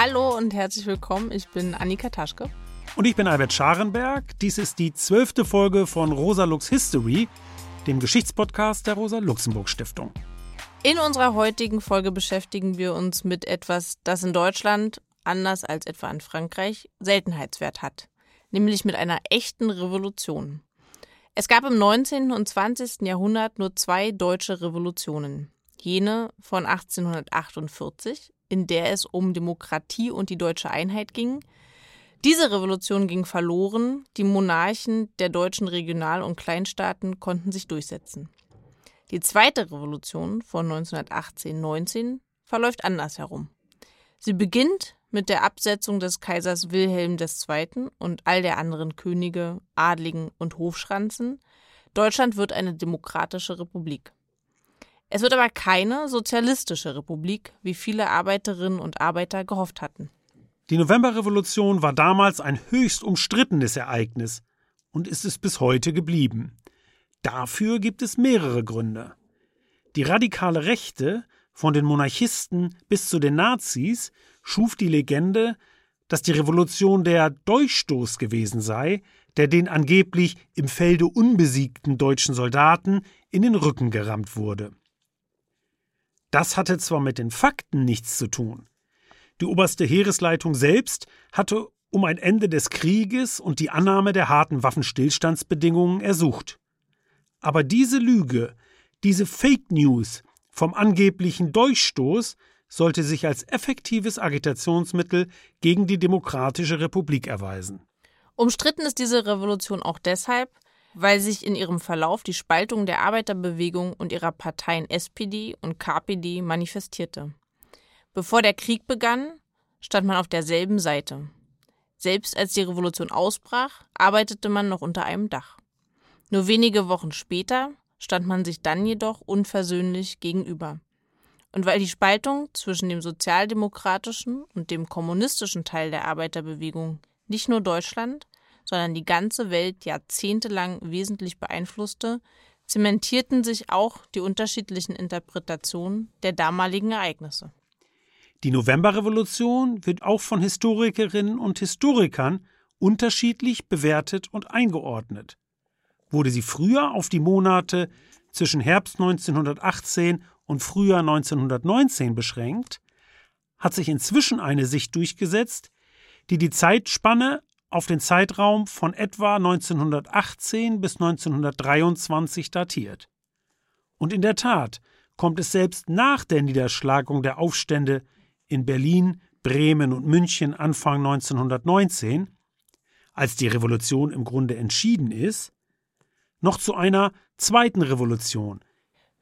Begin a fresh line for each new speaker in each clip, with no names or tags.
Hallo und herzlich willkommen. Ich bin Annika Taschke.
Und ich bin Albert Scharenberg. Dies ist die zwölfte Folge von Rosa Lux History, dem Geschichtspodcast der Rosa Luxemburg Stiftung.
In unserer heutigen Folge beschäftigen wir uns mit etwas, das in Deutschland, anders als etwa in Frankreich, Seltenheitswert hat, nämlich mit einer echten Revolution. Es gab im 19. und 20. Jahrhundert nur zwei deutsche Revolutionen. Jene von 1848, in der es um Demokratie und die deutsche Einheit ging. Diese Revolution ging verloren, die Monarchen der deutschen Regional- und Kleinstaaten konnten sich durchsetzen. Die zweite Revolution von 1918-19 verläuft andersherum. Sie beginnt mit der Absetzung des Kaisers Wilhelm II. und all der anderen Könige, Adligen und Hofschranzen. Deutschland wird eine demokratische Republik. Es wird aber keine sozialistische Republik, wie viele Arbeiterinnen und Arbeiter gehofft hatten.
Die Novemberrevolution war damals ein höchst umstrittenes Ereignis und ist es bis heute geblieben. Dafür gibt es mehrere Gründe. Die radikale Rechte, von den Monarchisten bis zu den Nazis, schuf die Legende, dass die Revolution der Durchstoß gewesen sei, der den angeblich im Felde unbesiegten deutschen Soldaten in den Rücken gerammt wurde. Das hatte zwar mit den Fakten nichts zu tun. Die oberste Heeresleitung selbst hatte um ein Ende des Krieges und die Annahme der harten Waffenstillstandsbedingungen ersucht. Aber diese Lüge, diese Fake News vom angeblichen Durchstoß sollte sich als effektives Agitationsmittel gegen die Demokratische Republik erweisen.
Umstritten ist diese Revolution auch deshalb, weil sich in ihrem Verlauf die Spaltung der Arbeiterbewegung und ihrer Parteien SPD und KPD manifestierte. Bevor der Krieg begann, stand man auf derselben Seite. Selbst als die Revolution ausbrach, arbeitete man noch unter einem Dach. Nur wenige Wochen später stand man sich dann jedoch unversöhnlich gegenüber. Und weil die Spaltung zwischen dem sozialdemokratischen und dem kommunistischen Teil der Arbeiterbewegung nicht nur Deutschland, sondern die ganze Welt jahrzehntelang wesentlich beeinflusste, zementierten sich auch die unterschiedlichen Interpretationen der damaligen Ereignisse.
Die Novemberrevolution wird auch von Historikerinnen und Historikern unterschiedlich bewertet und eingeordnet. Wurde sie früher auf die Monate zwischen Herbst 1918 und Frühjahr 1919 beschränkt, hat sich inzwischen eine Sicht durchgesetzt, die die Zeitspanne auf den Zeitraum von etwa 1918 bis 1923 datiert. Und in der Tat kommt es selbst nach der Niederschlagung der Aufstände in Berlin, Bremen und München Anfang 1919, als die Revolution im Grunde entschieden ist, noch zu einer zweiten Revolution.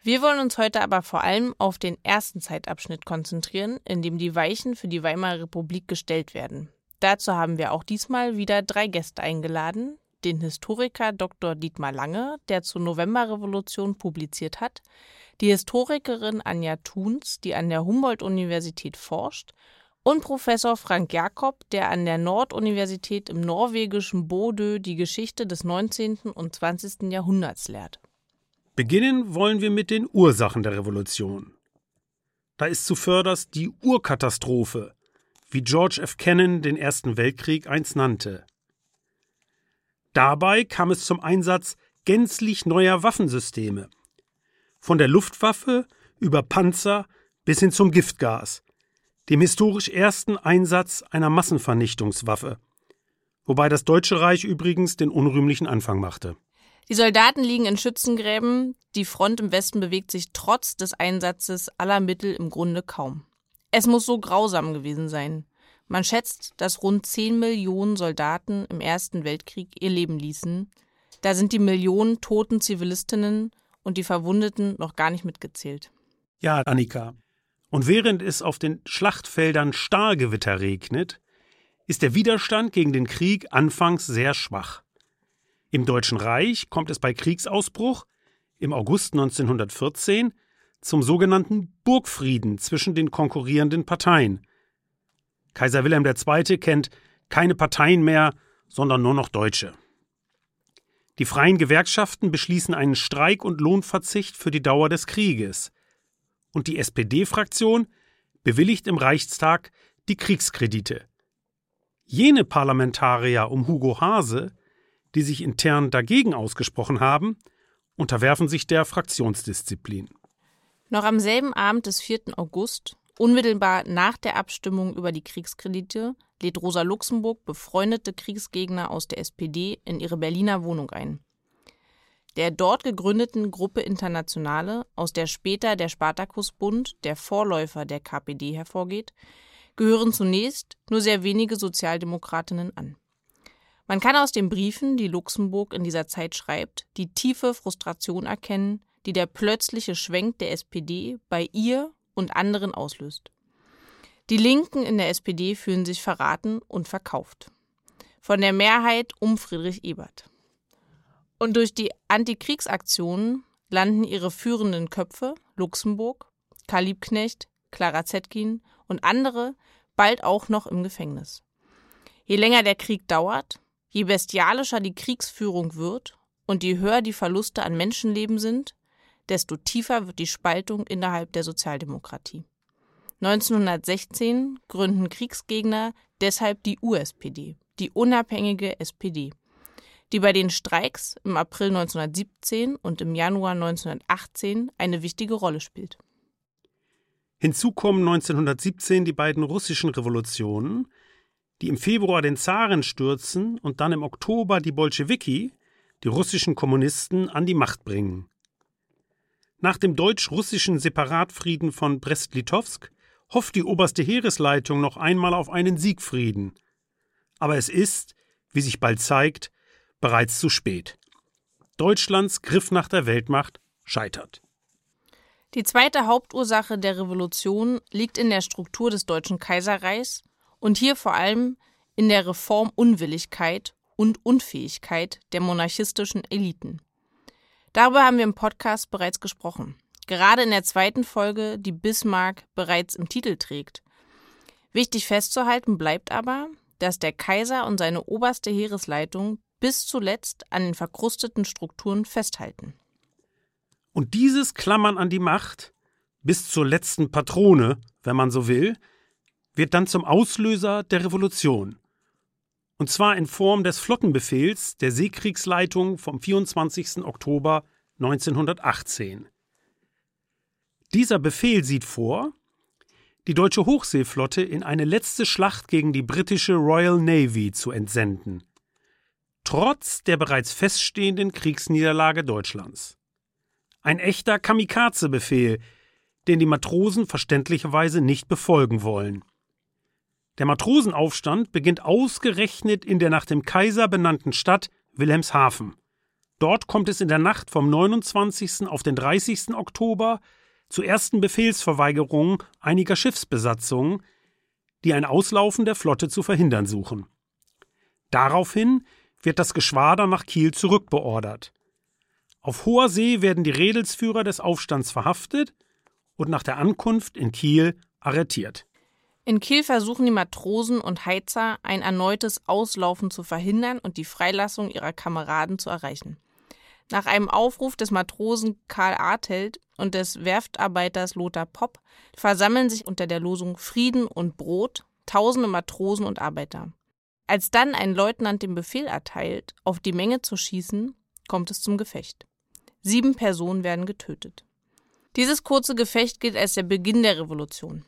Wir wollen uns heute aber vor allem auf den ersten Zeitabschnitt konzentrieren, in dem die Weichen für die Weimarer Republik gestellt werden. Dazu haben wir auch diesmal wieder drei Gäste eingeladen. Den Historiker Dr. Dietmar Lange, der zur Novemberrevolution publiziert hat, die Historikerin Anja Thuns, die an der Humboldt-Universität forscht, und Professor Frank Jakob, der an der Norduniversität im norwegischen Bodø die Geschichte des 19. und 20. Jahrhunderts lehrt.
Beginnen wollen wir mit den Ursachen der Revolution. Da ist zuvörderst die Urkatastrophe, wie George F. Kennan den Ersten Weltkrieg einst nannte. Dabei kam es zum Einsatz gänzlich neuer Waffensysteme. Von der Luftwaffe über Panzer bis hin zum Giftgas, dem historisch ersten Einsatz einer Massenvernichtungswaffe, wobei das Deutsche Reich übrigens den unrühmlichen Anfang machte.
Die Soldaten liegen in Schützengräben, die Front im Westen bewegt sich trotz des Einsatzes aller Mittel im Grunde kaum. Es muss so grausam gewesen sein. Man schätzt, dass rund 10 Millionen Soldaten im Ersten Weltkrieg ihr Leben ließen. Da sind die Millionen toten Zivilistinnen und die Verwundeten noch gar nicht mitgezählt.
Ja, Annika. Und während es auf den Schlachtfeldern Stahlgewitter regnet, ist der Widerstand gegen den Krieg anfangs sehr schwach. Im Deutschen Reich kommt es bei Kriegsausbruch im August 1914 zum sogenannten Burgfrieden zwischen den konkurrierenden Parteien. Kaiser Wilhelm II. kennt keine Parteien mehr, sondern nur noch Deutsche. Die freien Gewerkschaften beschließen einen Streik und Lohnverzicht für die Dauer des Krieges. Und die SPD-Fraktion bewilligt im Reichstag die Kriegskredite. Jene Parlamentarier um Hugo Hase, die sich intern dagegen ausgesprochen haben, unterwerfen sich der Fraktionsdisziplin.
Noch am selben Abend des 4. August, unmittelbar nach der Abstimmung über die Kriegskredite, lädt Rosa Luxemburg befreundete Kriegsgegner aus der SPD in ihre Berliner Wohnung ein. Der dort gegründeten Gruppe Internationale, aus der später der Spartakusbund, der Vorläufer der KPD, hervorgeht, gehören zunächst nur sehr wenige Sozialdemokratinnen an. Man kann aus den Briefen, die Luxemburg in dieser Zeit schreibt, die tiefe Frustration erkennen, die der plötzliche Schwenk der SPD bei ihr und anderen auslöst. Die Linken in der SPD fühlen sich verraten und verkauft. Von der Mehrheit um Friedrich Ebert. Und durch die Antikriegsaktionen landen ihre führenden Köpfe, Luxemburg, Karl Liebknecht, Clara Zetkin und andere, bald auch noch im Gefängnis. Je länger der Krieg dauert, Je bestialischer die Kriegsführung wird und je höher die Verluste an Menschenleben sind, desto tiefer wird die Spaltung innerhalb der Sozialdemokratie. 1916 gründen Kriegsgegner deshalb die USPD, die unabhängige SPD, die bei den Streiks im April 1917 und im Januar 1918 eine wichtige Rolle spielt.
Hinzu kommen 1917 die beiden russischen Revolutionen, die im Februar den Zaren stürzen und dann im Oktober die Bolschewiki, die russischen Kommunisten, an die Macht bringen. Nach dem deutsch-russischen Separatfrieden von Brest-Litovsk hofft die oberste Heeresleitung noch einmal auf einen Siegfrieden. Aber es ist, wie sich bald zeigt, bereits zu spät. Deutschlands Griff nach der Weltmacht scheitert.
Die zweite Hauptursache der Revolution liegt in der Struktur des Deutschen Kaiserreichs und hier vor allem in der Reformunwilligkeit und Unfähigkeit der monarchistischen Eliten. Darüber haben wir im Podcast bereits gesprochen. Gerade in der zweiten Folge, die Bismarck bereits im Titel trägt. Wichtig festzuhalten bleibt aber, dass der Kaiser und seine oberste Heeresleitung bis zuletzt an den verkrusteten Strukturen festhalten.
Und dieses Klammern an die Macht, bis zur letzten Patrone, wenn man so will, wird dann zum Auslöser der Revolution. Und zwar in Form des Flottenbefehls der Seekriegsleitung vom 24. Oktober 1918. Dieser Befehl sieht vor, die deutsche Hochseeflotte in eine letzte Schlacht gegen die britische Royal Navy zu entsenden. Trotz der bereits feststehenden Kriegsniederlage Deutschlands. Ein echter Kamikaze-Befehl, den die Matrosen verständlicherweise nicht befolgen wollen. Der Matrosenaufstand beginnt ausgerechnet in der nach dem Kaiser benannten Stadt Wilhelmshaven. Dort kommt es in der Nacht vom 29. auf den 30. Oktober zu ersten Befehlsverweigerungen einiger Schiffsbesatzungen, die ein Auslaufen der Flotte zu verhindern suchen. Daraufhin wird das Geschwader nach Kiel zurückbeordert. Auf hoher See werden die Redelsführer des Aufstands verhaftet und nach der Ankunft in Kiel arretiert.
In Kiel versuchen die Matrosen und Heizer, ein erneutes Auslaufen zu verhindern und die Freilassung ihrer Kameraden zu erreichen. Nach einem Aufruf des Matrosen Karl Artelt und des Werftarbeiters Lothar Popp versammeln sich unter der Losung Frieden und Brot tausende Matrosen und Arbeiter. Als dann ein Leutnant den Befehl erteilt, auf die Menge zu schießen, kommt es zum Gefecht. Sieben Personen werden getötet. Dieses kurze Gefecht gilt als der Beginn der Revolution.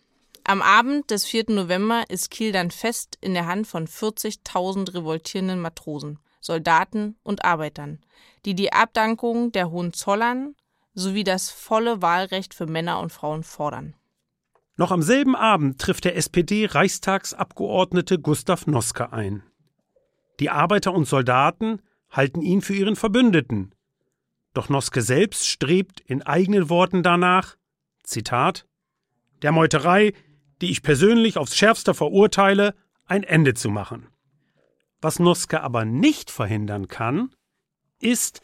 Am Abend des 4. November ist Kiel dann fest in der Hand von 40.000 revoltierenden Matrosen, Soldaten und Arbeitern, die die Abdankung der Hohenzollern sowie das volle Wahlrecht für Männer und Frauen fordern.
Noch am selben Abend trifft der SPD-Reichstagsabgeordnete Gustav Noske ein. Die Arbeiter und Soldaten halten ihn für ihren Verbündeten. Doch Noske selbst strebt in eigenen Worten danach, Zitat, der Meuterei die ich persönlich aufs schärfste verurteile, ein Ende zu machen. Was Noske aber nicht verhindern kann, ist,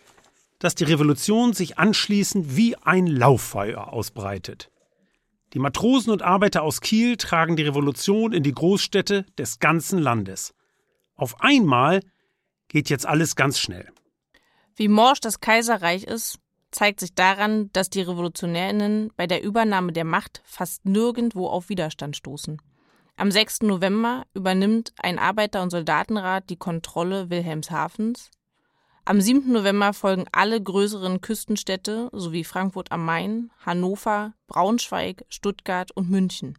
dass die Revolution sich anschließend wie ein Lauffeuer ausbreitet. Die Matrosen und Arbeiter aus Kiel tragen die Revolution in die Großstädte des ganzen Landes. Auf einmal geht jetzt alles ganz schnell.
Wie morsch das Kaiserreich ist, zeigt sich daran, dass die Revolutionärinnen bei der Übernahme der Macht fast nirgendwo auf Widerstand stoßen. Am 6. November übernimmt ein Arbeiter- und Soldatenrat die Kontrolle Wilhelmshavens. Am 7. November folgen alle größeren Küstenstädte sowie Frankfurt am Main, Hannover, Braunschweig, Stuttgart und München.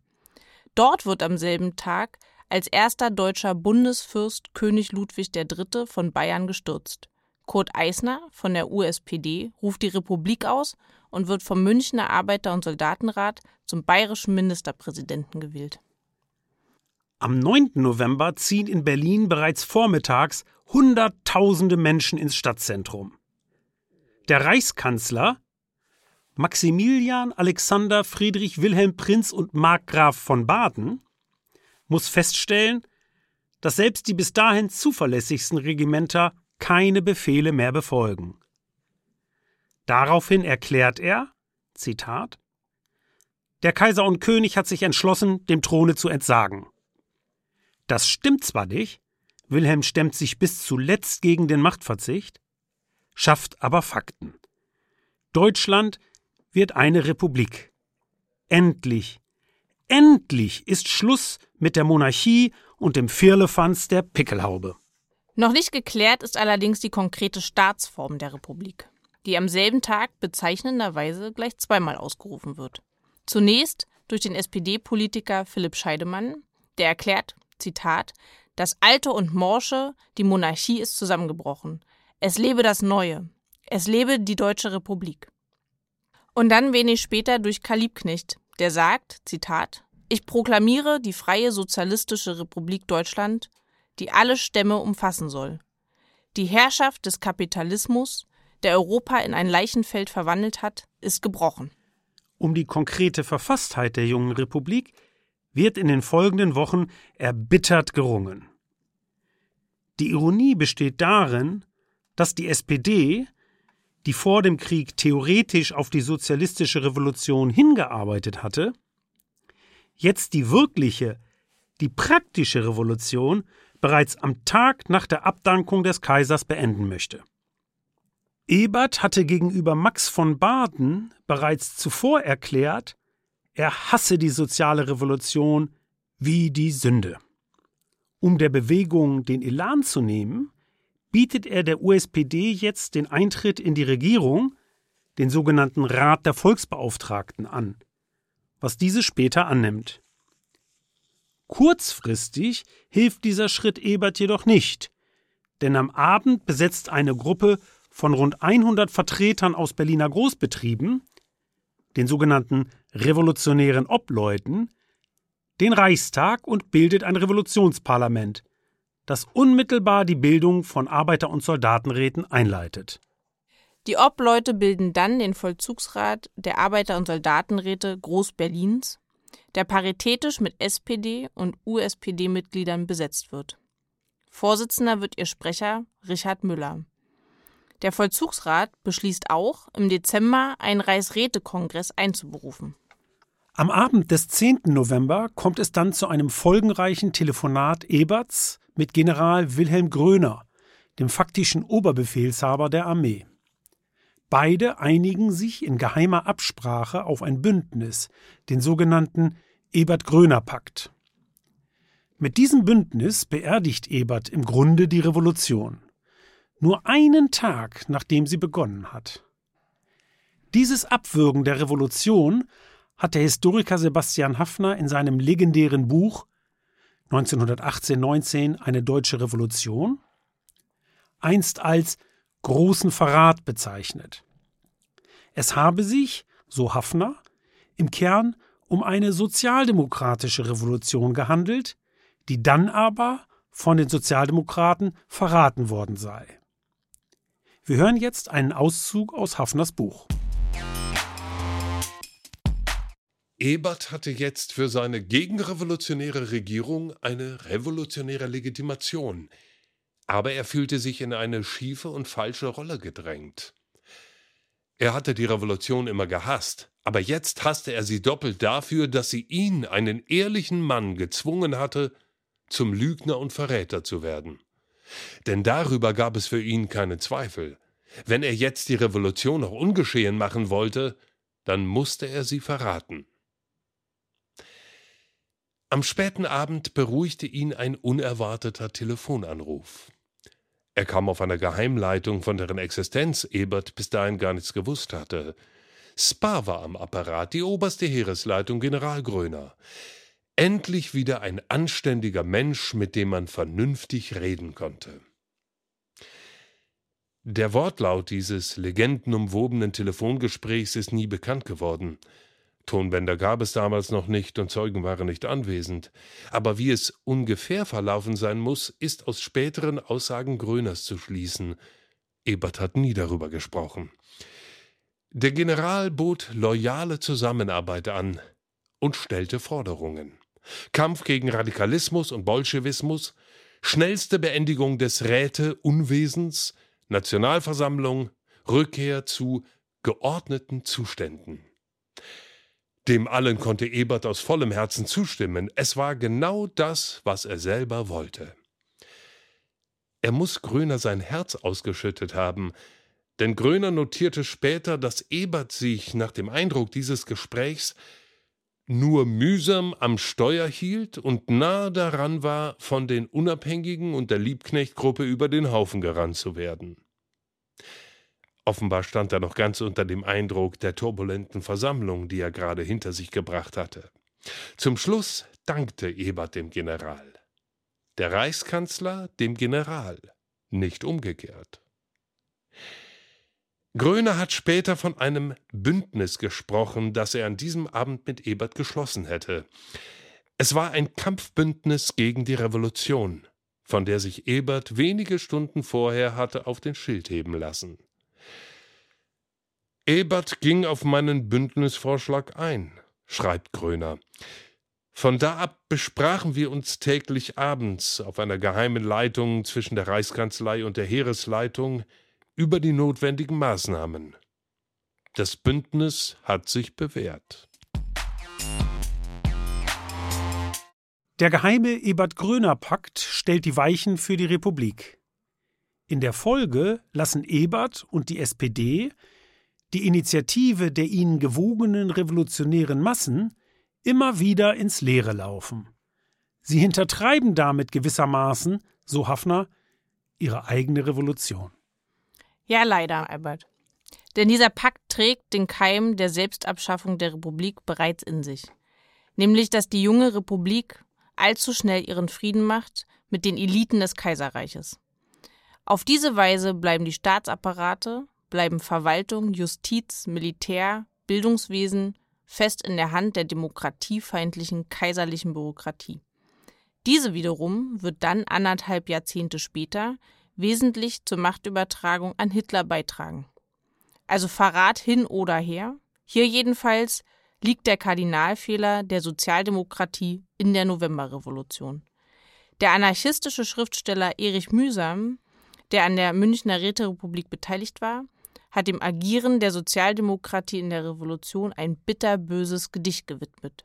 Dort wird am selben Tag als erster deutscher Bundesfürst König Ludwig III. von Bayern gestürzt. Kurt Eisner von der USPD ruft die Republik aus und wird vom Münchner Arbeiter- und Soldatenrat zum bayerischen Ministerpräsidenten gewählt.
Am 9. November ziehen in Berlin bereits vormittags Hunderttausende Menschen ins Stadtzentrum. Der Reichskanzler Maximilian Alexander Friedrich Wilhelm Prinz und Markgraf von Baden muss feststellen, dass selbst die bis dahin zuverlässigsten Regimenter keine Befehle mehr befolgen. Daraufhin erklärt er, Zitat, Der Kaiser und König hat sich entschlossen, dem Throne zu entsagen. Das stimmt zwar nicht, Wilhelm stemmt sich bis zuletzt gegen den Machtverzicht, schafft aber Fakten. Deutschland wird eine Republik. Endlich, endlich ist Schluss mit der Monarchie und dem Firlefanz der Pickelhaube.
Noch nicht geklärt ist allerdings die konkrete Staatsform der Republik, die am selben Tag bezeichnenderweise gleich zweimal ausgerufen wird. Zunächst durch den SPD-Politiker Philipp Scheidemann, der erklärt, Zitat, das Alte und Morsche, die Monarchie ist zusammengebrochen. Es lebe das Neue. Es lebe die Deutsche Republik. Und dann wenig später durch Karl Liebknecht, der sagt, Zitat, ich proklamiere die freie sozialistische Republik Deutschland, die alle Stämme umfassen soll. Die Herrschaft des Kapitalismus, der Europa in ein Leichenfeld verwandelt hat, ist gebrochen.
Um die konkrete Verfasstheit der jungen Republik wird in den folgenden Wochen erbittert gerungen. Die Ironie besteht darin, dass die SPD, die vor dem Krieg theoretisch auf die sozialistische Revolution hingearbeitet hatte, jetzt die wirkliche, die praktische Revolution bereits am Tag nach der Abdankung des Kaisers beenden möchte. Ebert hatte gegenüber Max von Baden bereits zuvor erklärt, er hasse die soziale Revolution wie die Sünde. Um der Bewegung den Elan zu nehmen, bietet er der USPD jetzt den Eintritt in die Regierung, den sogenannten Rat der Volksbeauftragten, an, was diese später annimmt. Kurzfristig hilft dieser Schritt Ebert jedoch nicht, denn am Abend besetzt eine Gruppe von rund 100 Vertretern aus Berliner Großbetrieben den sogenannten revolutionären Obleuten, den Reichstag und bildet ein Revolutionsparlament, das unmittelbar die Bildung von Arbeiter- und Soldatenräten einleitet.
Die Obleute bilden dann den Vollzugsrat der Arbeiter- und Soldatenräte Groß-Berlins, der paritätisch mit SPD- und USPD-Mitgliedern besetzt wird. Vorsitzender wird ihr Sprecher Richard Müller. Der Vollzugsrat beschließt auch, im Dezember einen Reichsrätekongress einzuberufen.
Am Abend des 10. November kommt es dann zu einem folgenreichen Telefonat Eberts mit General Wilhelm Gröner, dem faktischen Oberbefehlshaber der Armee. Beide einigen sich in geheimer Absprache auf ein Bündnis, den sogenannten Ebert-Gröner-Pakt. Mit diesem Bündnis beerdigt Ebert im Grunde die Revolution nur einen Tag nachdem sie begonnen hat. Dieses Abwürgen der Revolution hat der Historiker Sebastian Haffner in seinem legendären Buch 1918-19 Eine deutsche Revolution einst als großen Verrat bezeichnet. Es habe sich, so Haffner, im Kern um eine sozialdemokratische Revolution gehandelt, die dann aber von den Sozialdemokraten verraten worden sei. Wir hören jetzt einen Auszug aus Hafners Buch.
Ebert hatte jetzt für seine gegenrevolutionäre Regierung eine revolutionäre Legitimation, aber er fühlte sich in eine schiefe und falsche Rolle gedrängt. Er hatte die Revolution immer gehasst, aber jetzt hasste er sie doppelt dafür, dass sie ihn, einen ehrlichen Mann, gezwungen hatte, zum Lügner und Verräter zu werden. Denn darüber gab es für ihn keine Zweifel. Wenn er jetzt die Revolution noch ungeschehen machen wollte, dann musste er sie verraten. Am späten Abend beruhigte ihn ein unerwarteter Telefonanruf. Er kam auf einer Geheimleitung, von deren Existenz Ebert bis dahin gar nichts gewusst hatte. Spa war am Apparat, die oberste Heeresleitung General Gröner. Endlich wieder ein anständiger Mensch, mit dem man vernünftig reden konnte. Der Wortlaut dieses legendenumwobenen Telefongesprächs ist nie bekannt geworden. Tonbänder gab es damals noch nicht und Zeugen waren nicht anwesend. Aber wie es ungefähr verlaufen sein muss, ist aus späteren Aussagen Gröners zu schließen. Ebert hat nie darüber gesprochen. Der General bot loyale Zusammenarbeit an und stellte Forderungen. Kampf gegen Radikalismus und Bolschewismus, schnellste Beendigung des Räte-Unwesens, Nationalversammlung, Rückkehr zu geordneten Zuständen. Dem allen konnte Ebert aus vollem Herzen zustimmen. Es war genau das, was er selber wollte. Er muss Gröner sein Herz ausgeschüttet haben, denn Gröner notierte später, dass Ebert sich nach dem Eindruck dieses Gesprächs nur mühsam am Steuer hielt und nahe daran war, von den Unabhängigen und der Liebknechtgruppe über den Haufen gerannt zu werden. Offenbar stand er noch ganz unter dem Eindruck der turbulenten Versammlung, die er gerade hinter sich gebracht hatte. Zum Schluss dankte Ebert dem General. Der Reichskanzler dem General, nicht umgekehrt. Gröner hat später von einem Bündnis gesprochen, das er an diesem Abend mit Ebert geschlossen hätte. Es war ein Kampfbündnis gegen die Revolution, von der sich Ebert wenige Stunden vorher hatte auf den Schild heben lassen. Ebert ging auf meinen Bündnisvorschlag ein, schreibt Gröner. Von da ab besprachen wir uns täglich abends auf einer geheimen Leitung zwischen der Reichskanzlei und der Heeresleitung, über die notwendigen Maßnahmen. Das Bündnis hat sich bewährt.
Der geheime Ebert-Gröner-Pakt stellt die Weichen für die Republik. In der Folge lassen Ebert und die SPD die Initiative der ihnen gewogenen revolutionären Massen immer wieder ins Leere laufen. Sie hintertreiben damit gewissermaßen, so Hafner, ihre eigene Revolution.
Ja, leider, Albert. Denn dieser Pakt trägt den Keim der Selbstabschaffung der Republik bereits in sich. Nämlich, dass die junge Republik allzu schnell ihren Frieden macht mit den Eliten des Kaiserreiches. Auf diese Weise bleiben die Staatsapparate, bleiben Verwaltung, Justiz, Militär, Bildungswesen fest in der Hand der demokratiefeindlichen kaiserlichen Bürokratie. Diese wiederum wird dann anderthalb Jahrzehnte später wesentlich zur Machtübertragung an Hitler beitragen. Also Verrat hin oder her. Hier jedenfalls liegt der Kardinalfehler der Sozialdemokratie in der Novemberrevolution. Der anarchistische Schriftsteller Erich Mühsam, der an der Münchner Räterepublik beteiligt war, hat dem Agieren der Sozialdemokratie in der Revolution ein bitterböses Gedicht gewidmet.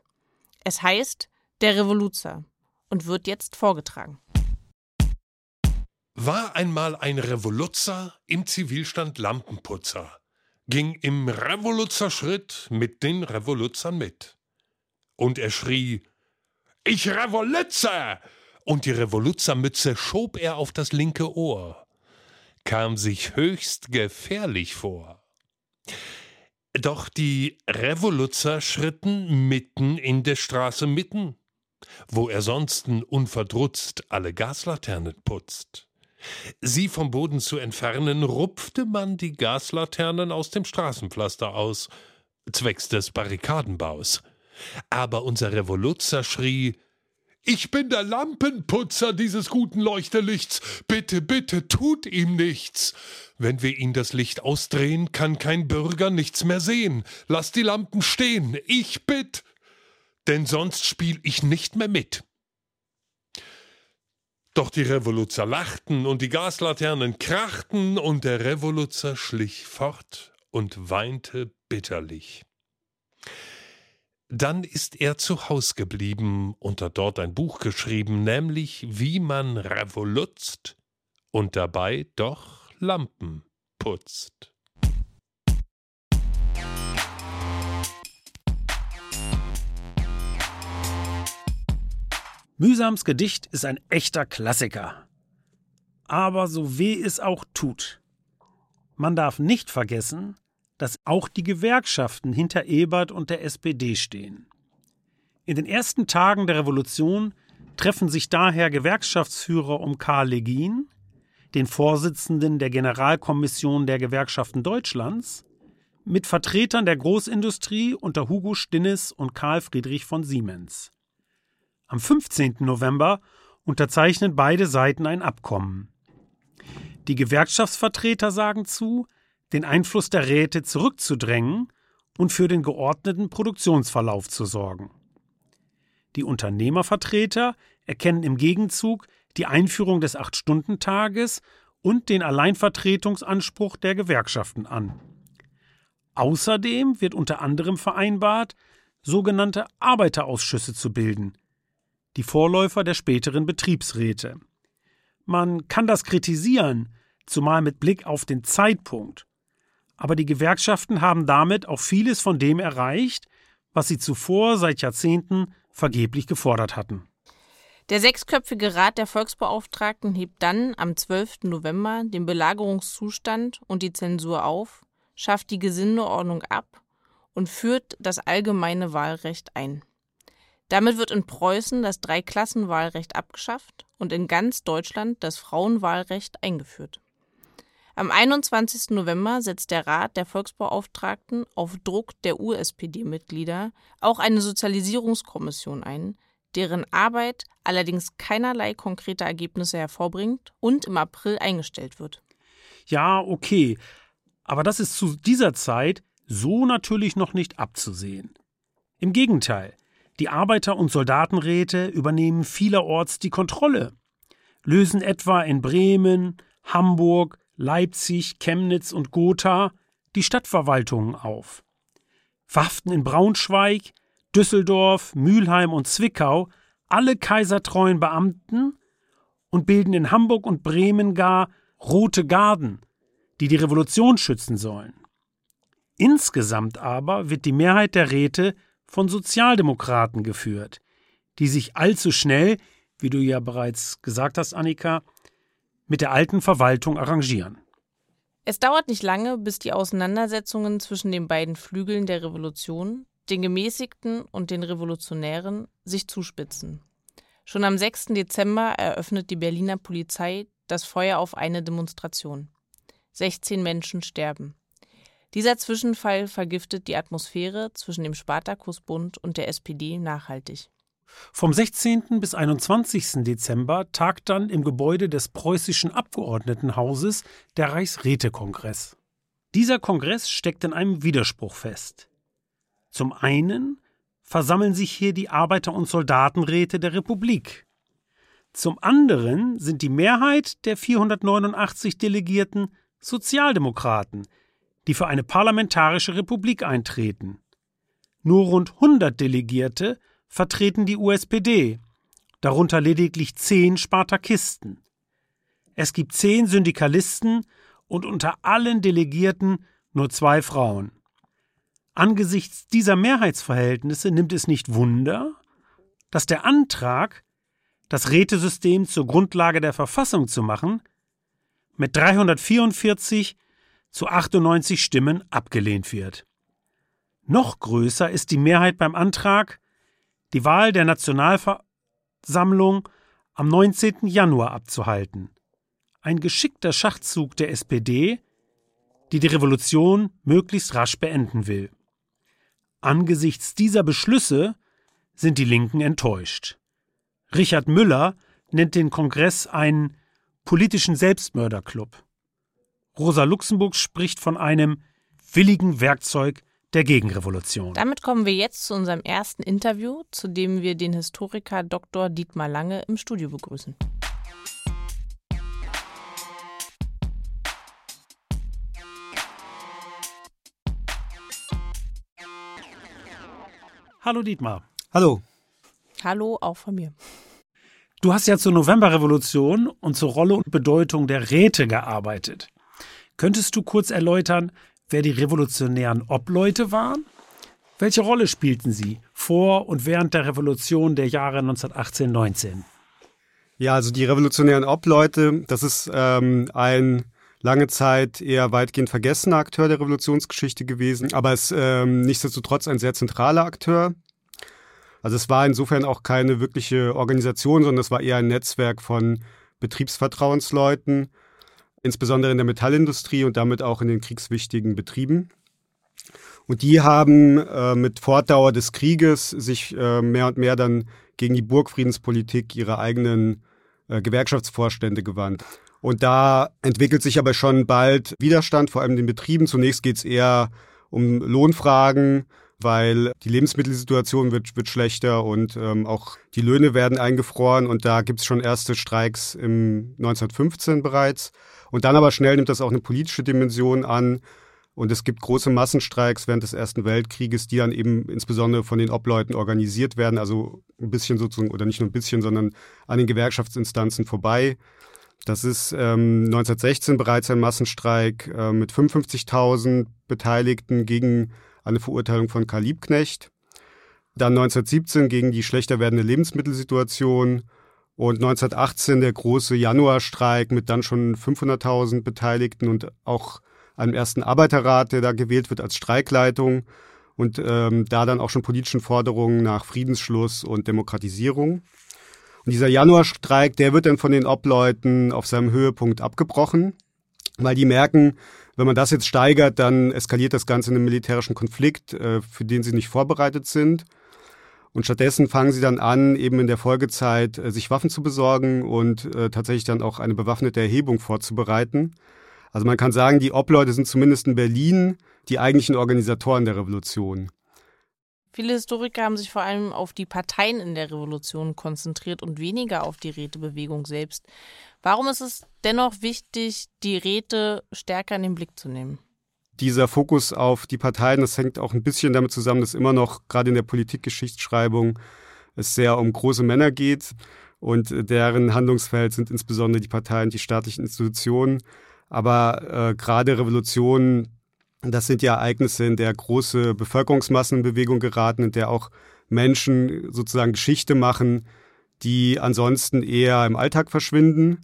Es heißt Der Revoluzer und wird jetzt vorgetragen.
War einmal ein Revoluzer im Zivilstand Lampenputzer, ging im Revoluzerschritt mit den Revoluzern mit. Und er schrie, ich Revoluzzer! Und die Revoluzermütze schob er auf das linke Ohr, kam sich höchst gefährlich vor. Doch die Revoluzer schritten mitten in der Straße mitten, wo er sonsten unverdrutzt alle Gaslaternen putzt. Sie vom Boden zu entfernen, rupfte man die Gaslaternen aus dem Straßenpflaster aus, zwecks des Barrikadenbaus. Aber unser Revoluzer schrie Ich bin der Lampenputzer dieses guten Leuchterlichts. Bitte, bitte, tut ihm nichts. Wenn wir ihn das Licht ausdrehen, kann kein Bürger nichts mehr sehen. Lass die Lampen stehen, ich bitt. Denn sonst spiel ich nicht mehr mit. Doch die Revoluzer lachten und die Gaslaternen krachten und der Revoluzer schlich fort und weinte bitterlich. Dann ist er zu Haus geblieben und hat dort ein Buch geschrieben, nämlich wie man revolutzt und dabei doch Lampen putzt.
Mühsams Gedicht ist ein echter Klassiker. Aber so weh es auch tut. Man darf nicht vergessen, dass auch die Gewerkschaften hinter Ebert und der SPD stehen. In den ersten Tagen der Revolution treffen sich daher Gewerkschaftsführer um Karl Legin, den Vorsitzenden der Generalkommission der Gewerkschaften Deutschlands, mit Vertretern der Großindustrie unter Hugo Stinnes und Karl Friedrich von Siemens. Am 15. November unterzeichnen beide Seiten ein Abkommen. Die Gewerkschaftsvertreter sagen zu, den Einfluss der Räte zurückzudrängen und für den geordneten Produktionsverlauf zu sorgen. Die Unternehmervertreter erkennen im Gegenzug die Einführung des Acht-Stunden-Tages und den Alleinvertretungsanspruch der Gewerkschaften an. Außerdem wird unter anderem vereinbart, sogenannte Arbeiterausschüsse zu bilden, die Vorläufer der späteren Betriebsräte. Man kann das kritisieren, zumal mit Blick auf den Zeitpunkt. Aber die Gewerkschaften haben damit auch vieles von dem erreicht, was sie zuvor seit Jahrzehnten vergeblich gefordert hatten.
Der sechsköpfige Rat der Volksbeauftragten hebt dann am 12. November den Belagerungszustand und die Zensur auf, schafft die Gesindeordnung ab und führt das allgemeine Wahlrecht ein. Damit wird in Preußen das Dreiklassenwahlrecht abgeschafft und in ganz Deutschland das Frauenwahlrecht eingeführt. Am 21. November setzt der Rat der Volksbeauftragten auf Druck der USPD-Mitglieder auch eine Sozialisierungskommission ein, deren Arbeit allerdings keinerlei konkrete Ergebnisse hervorbringt und im April eingestellt wird.
Ja, okay, aber das ist zu dieser Zeit so natürlich noch nicht abzusehen. Im Gegenteil, die Arbeiter- und Soldatenräte übernehmen vielerorts die Kontrolle, lösen etwa in Bremen, Hamburg, Leipzig, Chemnitz und Gotha die Stadtverwaltungen auf. Verhaften in Braunschweig, Düsseldorf, Mülheim und Zwickau alle kaisertreuen Beamten und bilden in Hamburg und Bremen gar Rote Garden, die die Revolution schützen sollen. Insgesamt aber wird die Mehrheit der Räte von Sozialdemokraten geführt, die sich allzu schnell, wie du ja bereits gesagt hast, Annika, mit der alten Verwaltung arrangieren.
Es dauert nicht lange, bis die Auseinandersetzungen zwischen den beiden Flügeln der Revolution, den Gemäßigten und den Revolutionären, sich zuspitzen. Schon am 6. Dezember eröffnet die Berliner Polizei das Feuer auf eine Demonstration. 16 Menschen sterben. Dieser Zwischenfall vergiftet die Atmosphäre zwischen dem Spartakusbund und der SPD nachhaltig.
Vom 16. bis 21. Dezember tagt dann im Gebäude des preußischen Abgeordnetenhauses der Reichsrätekongress. Dieser Kongress steckt in einem Widerspruch fest. Zum einen versammeln sich hier die Arbeiter- und Soldatenräte der Republik. Zum anderen sind die Mehrheit der 489 Delegierten Sozialdemokraten, die für eine parlamentarische Republik eintreten. Nur rund 100 Delegierte vertreten die USPD, darunter lediglich zehn Spartakisten. Es gibt zehn Syndikalisten und unter allen Delegierten nur zwei Frauen. Angesichts dieser Mehrheitsverhältnisse nimmt es nicht Wunder, dass der Antrag, das Rätesystem zur Grundlage der Verfassung zu machen, mit 344 zu 98 Stimmen abgelehnt wird. Noch größer ist die Mehrheit beim Antrag, die Wahl der Nationalversammlung am 19. Januar abzuhalten. Ein geschickter Schachzug der SPD, die die Revolution möglichst rasch beenden will. Angesichts dieser Beschlüsse sind die Linken enttäuscht. Richard Müller nennt den Kongress einen politischen Selbstmörderclub. Rosa Luxemburg spricht von einem willigen Werkzeug der Gegenrevolution.
Damit kommen wir jetzt zu unserem ersten Interview, zu dem wir den Historiker Dr. Dietmar Lange im Studio begrüßen.
Hallo Dietmar.
Hallo.
Hallo auch von mir.
Du hast ja zur Novemberrevolution und zur Rolle und Bedeutung der Räte gearbeitet. Könntest du kurz erläutern, wer die revolutionären Obleute waren? Welche Rolle spielten sie vor und während der Revolution der Jahre 1918-19?
Ja, also die revolutionären Obleute, das ist ähm, ein lange Zeit eher weitgehend vergessener Akteur der Revolutionsgeschichte gewesen, aber ist ähm, nichtsdestotrotz ein sehr zentraler Akteur. Also es war insofern auch keine wirkliche Organisation, sondern es war eher ein Netzwerk von Betriebsvertrauensleuten, insbesondere in der Metallindustrie und damit auch in den kriegswichtigen Betrieben. Und die haben äh, mit Fortdauer des Krieges sich äh, mehr und mehr dann gegen die Burgfriedenspolitik ihrer eigenen äh, Gewerkschaftsvorstände gewandt. Und da entwickelt sich aber schon bald Widerstand, vor allem in den Betrieben. Zunächst geht es eher um Lohnfragen, weil die Lebensmittelsituation wird, wird schlechter und ähm, auch die Löhne werden eingefroren und da gibt es schon erste Streiks im 1915 bereits. Und dann aber schnell nimmt das auch eine politische Dimension an. Und es gibt große Massenstreiks während des Ersten Weltkrieges, die dann eben insbesondere von den Obleuten organisiert werden, also ein bisschen sozusagen, oder nicht nur ein bisschen, sondern an den Gewerkschaftsinstanzen vorbei. Das ist ähm, 1916 bereits ein Massenstreik äh, mit 55.000 Beteiligten gegen eine Verurteilung von Karl Liebknecht. Dann 1917 gegen die schlechter werdende Lebensmittelsituation und 1918 der große Januarstreik mit dann schon 500.000 Beteiligten und auch einem ersten Arbeiterrat, der da gewählt wird als Streikleitung und ähm, da dann auch schon politischen Forderungen nach Friedensschluss und Demokratisierung. Und dieser Januarstreik, der wird dann von den Obleuten auf seinem Höhepunkt abgebrochen, weil die merken, wenn man das jetzt steigert, dann eskaliert das Ganze in einen militärischen Konflikt, äh, für den sie nicht vorbereitet sind. Und stattdessen fangen sie dann an, eben in der Folgezeit äh, sich Waffen zu besorgen und äh, tatsächlich dann auch eine bewaffnete Erhebung vorzubereiten. Also man kann sagen, die Obleute sind zumindest in Berlin die eigentlichen Organisatoren der Revolution.
Viele Historiker haben sich vor allem auf die Parteien in der Revolution konzentriert und weniger auf die Rätebewegung selbst. Warum ist es dennoch wichtig, die Räte stärker in den Blick zu nehmen?
Dieser Fokus auf die Parteien, das hängt auch ein bisschen damit zusammen, dass immer noch gerade in der Politikgeschichtsschreibung es sehr um große Männer geht und deren Handlungsfeld sind insbesondere die Parteien, die staatlichen Institutionen. Aber äh, gerade Revolutionen, das sind ja Ereignisse, in der große Bevölkerungsmassen in Bewegung geraten, in der auch Menschen sozusagen Geschichte machen, die ansonsten eher im Alltag verschwinden.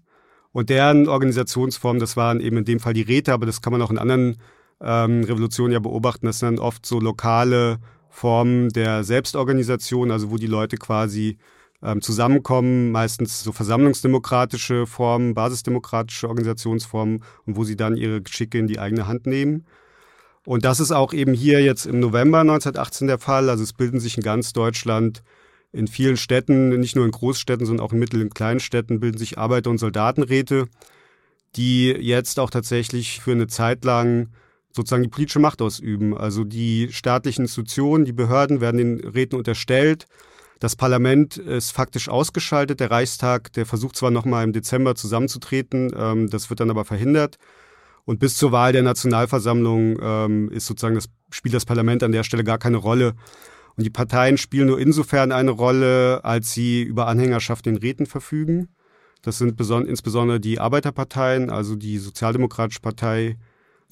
Und deren Organisationsform, das waren eben in dem Fall die Räte, aber das kann man auch in anderen ähm, Revolutionen ja beobachten, das sind dann oft so lokale Formen der Selbstorganisation, also wo die Leute quasi ähm, zusammenkommen, meistens so versammlungsdemokratische Formen, basisdemokratische Organisationsformen und wo sie dann ihre Geschicke in die eigene Hand nehmen. Und das ist auch eben hier jetzt im November 1918 der Fall. Also es bilden sich in ganz Deutschland in vielen Städten, nicht nur in Großstädten, sondern auch in Mittel- und Kleinstädten bilden sich Arbeiter- und Soldatenräte, die jetzt auch tatsächlich für eine Zeit lang sozusagen die politische Macht ausüben. Also die staatlichen Institutionen, die Behörden werden den Räten unterstellt. Das Parlament ist faktisch ausgeschaltet. Der Reichstag, der versucht zwar nochmal im Dezember zusammenzutreten, ähm, das wird dann aber verhindert. Und bis zur Wahl der Nationalversammlung ähm, ist sozusagen das, spielt das Parlament an der Stelle gar keine Rolle. Und die Parteien spielen nur insofern eine Rolle, als sie über Anhängerschaft in Räten verfügen. Das sind insbesondere die Arbeiterparteien, also die Sozialdemokratische Partei,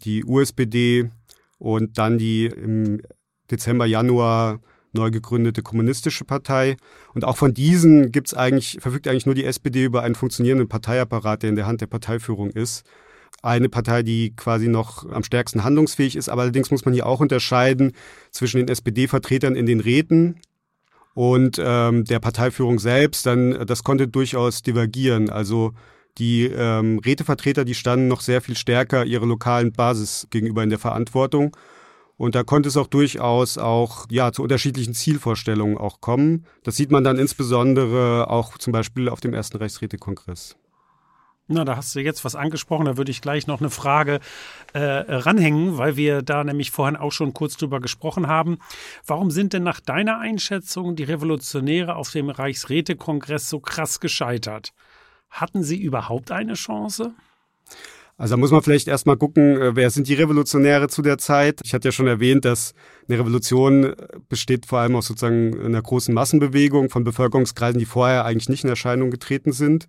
die USPD und dann die im Dezember, Januar neu gegründete Kommunistische Partei. Und auch von diesen gibt's eigentlich, verfügt eigentlich nur die SPD über einen funktionierenden Parteiapparat, der in der Hand der Parteiführung ist eine Partei, die quasi noch am stärksten handlungsfähig ist. Aber allerdings muss man hier auch unterscheiden zwischen den SPD-Vertretern in den Räten und ähm, der Parteiführung selbst. Dann das konnte durchaus divergieren. Also die ähm, Rätevertreter, die standen noch sehr viel stärker ihrer lokalen Basis gegenüber in der Verantwortung. Und da konnte es auch durchaus auch ja zu unterschiedlichen Zielvorstellungen auch kommen. Das sieht man dann insbesondere auch zum Beispiel auf dem ersten Rechtsrätekongress.
Na, da hast du jetzt was angesprochen, da würde ich gleich noch eine Frage äh, ranhängen, weil wir da nämlich vorhin auch schon kurz drüber gesprochen haben. Warum sind denn nach deiner Einschätzung die Revolutionäre auf dem Reichsrätekongress so krass gescheitert? Hatten sie überhaupt eine Chance?
Also da muss man vielleicht erstmal gucken, äh, wer sind die Revolutionäre zu der Zeit? Ich hatte ja schon erwähnt, dass eine Revolution besteht vor allem aus sozusagen einer großen Massenbewegung von Bevölkerungskreisen, die vorher eigentlich nicht in Erscheinung getreten sind.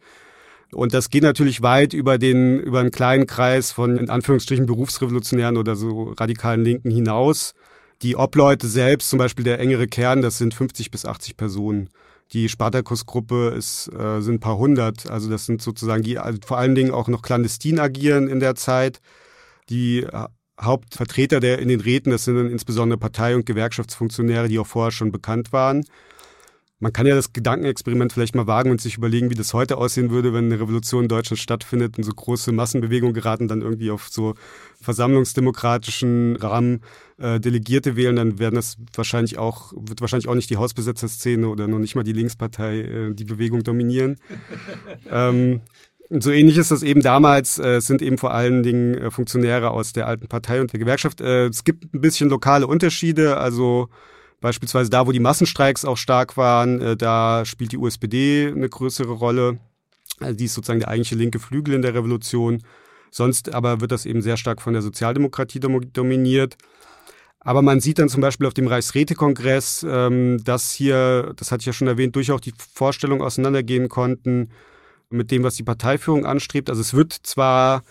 Und das geht natürlich weit über den, über einen kleinen Kreis von, in Anführungsstrichen, Berufsrevolutionären oder so radikalen Linken hinaus. Die Obleute selbst, zum Beispiel der engere Kern, das sind 50 bis 80 Personen. Die Spartakus-Gruppe ist, äh, sind ein paar hundert. Also das sind sozusagen die also vor allen Dingen auch noch clandestin agieren in der Zeit. Die äh, Hauptvertreter der in den Räten, das sind dann insbesondere Partei- und Gewerkschaftsfunktionäre, die auch vorher schon bekannt waren. Man kann ja das Gedankenexperiment vielleicht mal wagen und sich überlegen, wie das heute aussehen würde, wenn eine Revolution in Deutschland stattfindet und so große Massenbewegungen geraten dann irgendwie auf so versammlungsdemokratischen Rahmen äh, Delegierte wählen, dann werden das wahrscheinlich auch, wird wahrscheinlich auch nicht die Hausbesetzerszene oder noch nicht mal die Linkspartei äh, die Bewegung dominieren. ähm, und so ähnlich ist das eben damals, äh, sind eben vor allen Dingen äh, Funktionäre aus der alten Partei und der Gewerkschaft. Äh, es gibt ein bisschen lokale Unterschiede, also Beispielsweise da, wo die Massenstreiks auch stark waren, äh, da spielt die USPD eine größere Rolle. Also die ist sozusagen der eigentliche linke Flügel in der Revolution. Sonst aber wird das eben sehr stark von der Sozialdemokratie dominiert. Aber man sieht dann zum Beispiel auf dem Reichsrätekongress, ähm, dass hier, das hatte ich ja schon erwähnt, durchaus die Vorstellungen auseinandergehen konnten mit dem, was die Parteiführung anstrebt. Also es wird zwar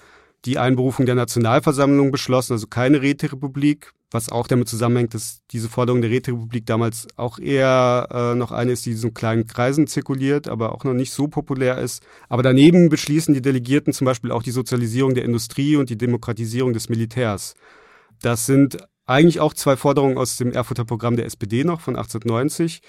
die Einberufung der Nationalversammlung beschlossen, also keine Räterepublik, was auch damit zusammenhängt, dass diese Forderung der Räterepublik damals auch eher äh, noch eine ist, die in so kleinen Kreisen zirkuliert, aber auch noch nicht so populär ist. Aber daneben beschließen die Delegierten zum Beispiel auch die Sozialisierung der Industrie und die Demokratisierung des Militärs. Das sind eigentlich auch zwei Forderungen aus dem Erfurter Programm der SPD noch von 1890.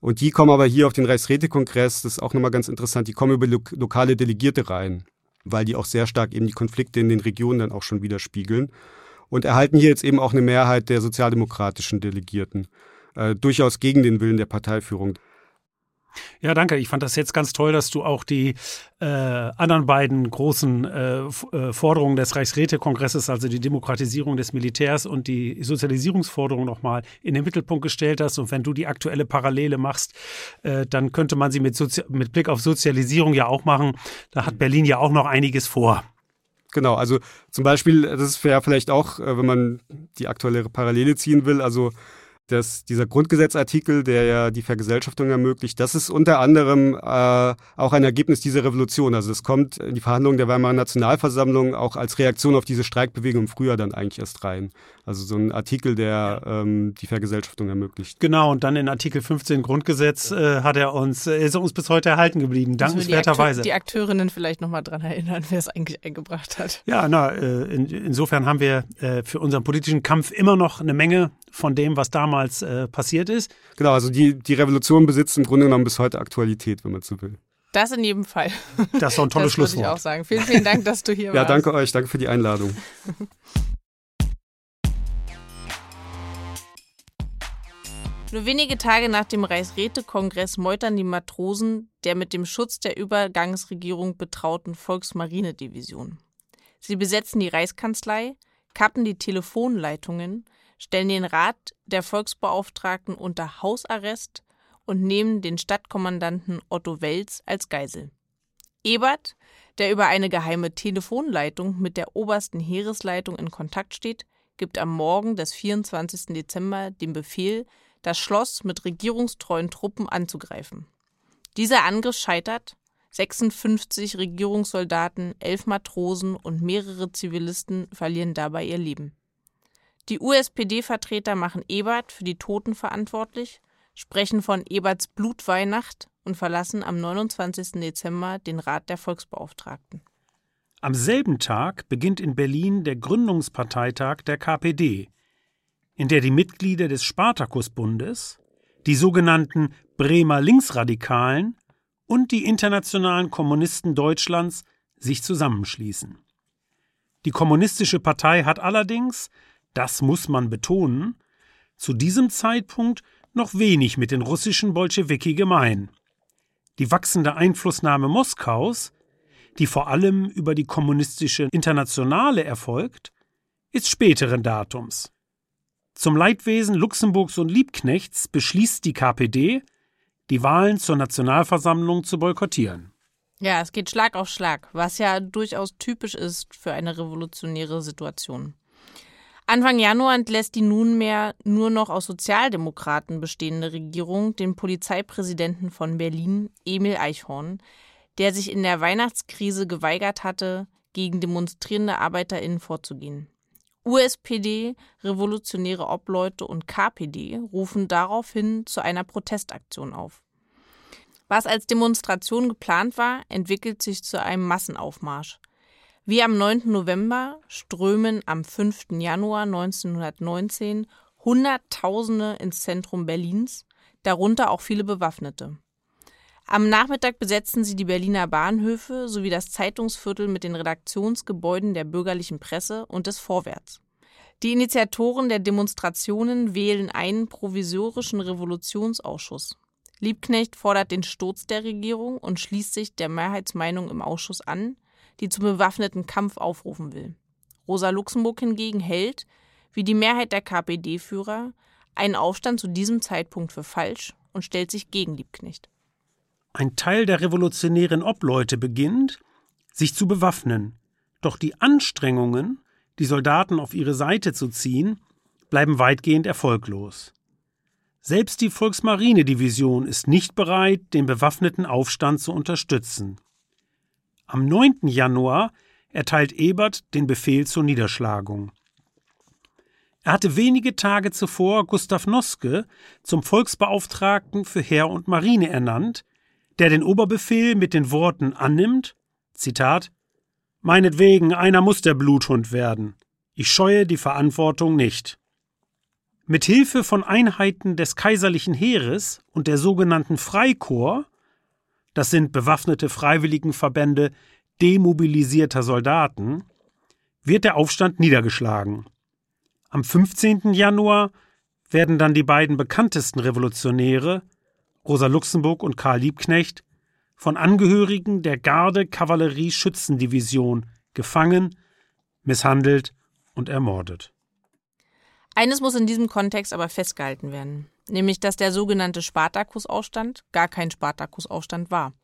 Und die kommen aber hier auf den Reichsrätekongress, das ist auch nochmal ganz interessant, die kommen über lo lokale Delegierte rein, weil die auch sehr stark eben die Konflikte in den Regionen dann auch schon widerspiegeln und erhalten hier jetzt eben auch eine Mehrheit der sozialdemokratischen Delegierten, äh, durchaus gegen den Willen der Parteiführung.
Ja, danke. Ich fand das jetzt ganz toll, dass du auch die äh, anderen beiden großen äh, äh, Forderungen des Reichsrätekongresses, also die Demokratisierung des Militärs und die Sozialisierungsforderung nochmal in den Mittelpunkt gestellt hast. Und wenn du die aktuelle Parallele machst, äh, dann könnte man sie mit, Sozi mit Blick auf Sozialisierung ja auch machen. Da hat Berlin ja auch noch einiges vor.
Genau, also zum Beispiel, das wäre vielleicht auch, äh, wenn man die aktuelle Parallele ziehen will, also dass dieser Grundgesetzartikel, der ja die Vergesellschaftung ermöglicht, das ist unter anderem äh, auch ein Ergebnis dieser Revolution. Also es kommt in die Verhandlungen der Weimarer Nationalversammlung auch als Reaktion auf diese Streikbewegung im Frühjahr dann eigentlich erst rein. Also so ein Artikel, der ähm, die Vergesellschaftung ermöglicht.
Genau, und dann in Artikel 15 Grundgesetz äh, hat er uns, äh, ist uns bis heute erhalten geblieben, dankenswerterweise.
Die, Akte die Akteurinnen vielleicht nochmal dran erinnern, wer es eigentlich eingebracht hat.
Ja, na, äh, in, insofern haben wir äh, für unseren politischen Kampf immer noch eine Menge von dem, was damals äh, passiert ist.
Genau, also die, die Revolution besitzt im Grunde genommen bis heute Aktualität, wenn man so will.
Das in jedem Fall.
Das ist doch ein tolles das Schlusswort.
ich auch sagen. Vielen, vielen Dank, dass du hier
ja,
warst.
Ja, danke euch. Danke für die Einladung.
Nur wenige Tage nach dem Reichsrätekongress meutern die Matrosen der mit dem Schutz der Übergangsregierung betrauten Volksmarinedivision. Sie besetzen die Reichskanzlei, kappen die Telefonleitungen, stellen den Rat der Volksbeauftragten unter Hausarrest und nehmen den Stadtkommandanten Otto Welz als Geisel. Ebert, der über eine geheime Telefonleitung mit der obersten Heeresleitung in Kontakt steht, gibt am Morgen des 24. Dezember den Befehl, das Schloss mit regierungstreuen Truppen anzugreifen. Dieser Angriff scheitert, 56 Regierungssoldaten, elf Matrosen und mehrere Zivilisten verlieren dabei ihr Leben. Die USPD-Vertreter machen Ebert für die Toten verantwortlich, sprechen von Eberts Blutweihnacht und verlassen am 29. Dezember den Rat der Volksbeauftragten.
Am selben Tag beginnt in Berlin der Gründungsparteitag der KPD, in der die Mitglieder des Spartakusbundes, die sogenannten Bremer Linksradikalen und die internationalen Kommunisten Deutschlands sich zusammenschließen. Die Kommunistische Partei hat allerdings, das muss man betonen, zu diesem Zeitpunkt noch wenig mit den russischen Bolschewiki gemein. Die wachsende Einflussnahme Moskaus, die vor allem über die kommunistische Internationale erfolgt, ist späteren Datums. Zum Leidwesen Luxemburgs und Liebknechts beschließt die KPD, die Wahlen zur Nationalversammlung zu boykottieren.
Ja, es geht Schlag auf Schlag, was ja durchaus typisch ist für eine revolutionäre Situation. Anfang Januar entlässt die nunmehr nur noch aus Sozialdemokraten bestehende Regierung den Polizeipräsidenten von Berlin, Emil Eichhorn, der sich in der Weihnachtskrise geweigert hatte, gegen demonstrierende ArbeiterInnen vorzugehen. USPD, Revolutionäre Obleute und KPD rufen daraufhin zu einer Protestaktion auf. Was als Demonstration geplant war, entwickelt sich zu einem Massenaufmarsch. Wie am 9. November strömen am 5. Januar 1919 Hunderttausende ins Zentrum Berlins, darunter auch viele Bewaffnete. Am Nachmittag besetzen sie die Berliner Bahnhöfe sowie das Zeitungsviertel mit den Redaktionsgebäuden der bürgerlichen Presse und des Vorwärts. Die Initiatoren der Demonstrationen wählen einen provisorischen Revolutionsausschuss. Liebknecht fordert den Sturz der Regierung und schließt sich der Mehrheitsmeinung im Ausschuss an, die zum bewaffneten Kampf aufrufen will. Rosa Luxemburg hingegen hält, wie die Mehrheit der KPD-Führer, einen Aufstand zu diesem Zeitpunkt für falsch und stellt sich gegen Liebknecht.
Ein Teil der revolutionären Obleute beginnt, sich zu bewaffnen. Doch die Anstrengungen, die Soldaten auf ihre Seite zu ziehen, bleiben weitgehend erfolglos. Selbst die Volksmarinedivision ist nicht bereit, den bewaffneten Aufstand zu unterstützen. Am 9. Januar erteilt Ebert den Befehl zur Niederschlagung. Er hatte wenige Tage zuvor Gustav Noske zum Volksbeauftragten für Heer und Marine ernannt, der den Oberbefehl mit den Worten annimmt, Zitat, Meinetwegen, einer muss der Bluthund werden. Ich scheue die Verantwortung nicht. Mit Hilfe von Einheiten des kaiserlichen Heeres und der sogenannten Freikorps, das sind bewaffnete Freiwilligenverbände demobilisierter Soldaten, wird der Aufstand niedergeschlagen. Am 15. Januar werden dann die beiden bekanntesten Revolutionäre, Rosa Luxemburg und Karl Liebknecht, von Angehörigen der Garde-Kavallerie-Schützendivision gefangen, misshandelt und ermordet.
Eines muss in diesem Kontext aber festgehalten werden, nämlich dass der sogenannte Spartakusaufstand gar kein Spartakusaufstand war.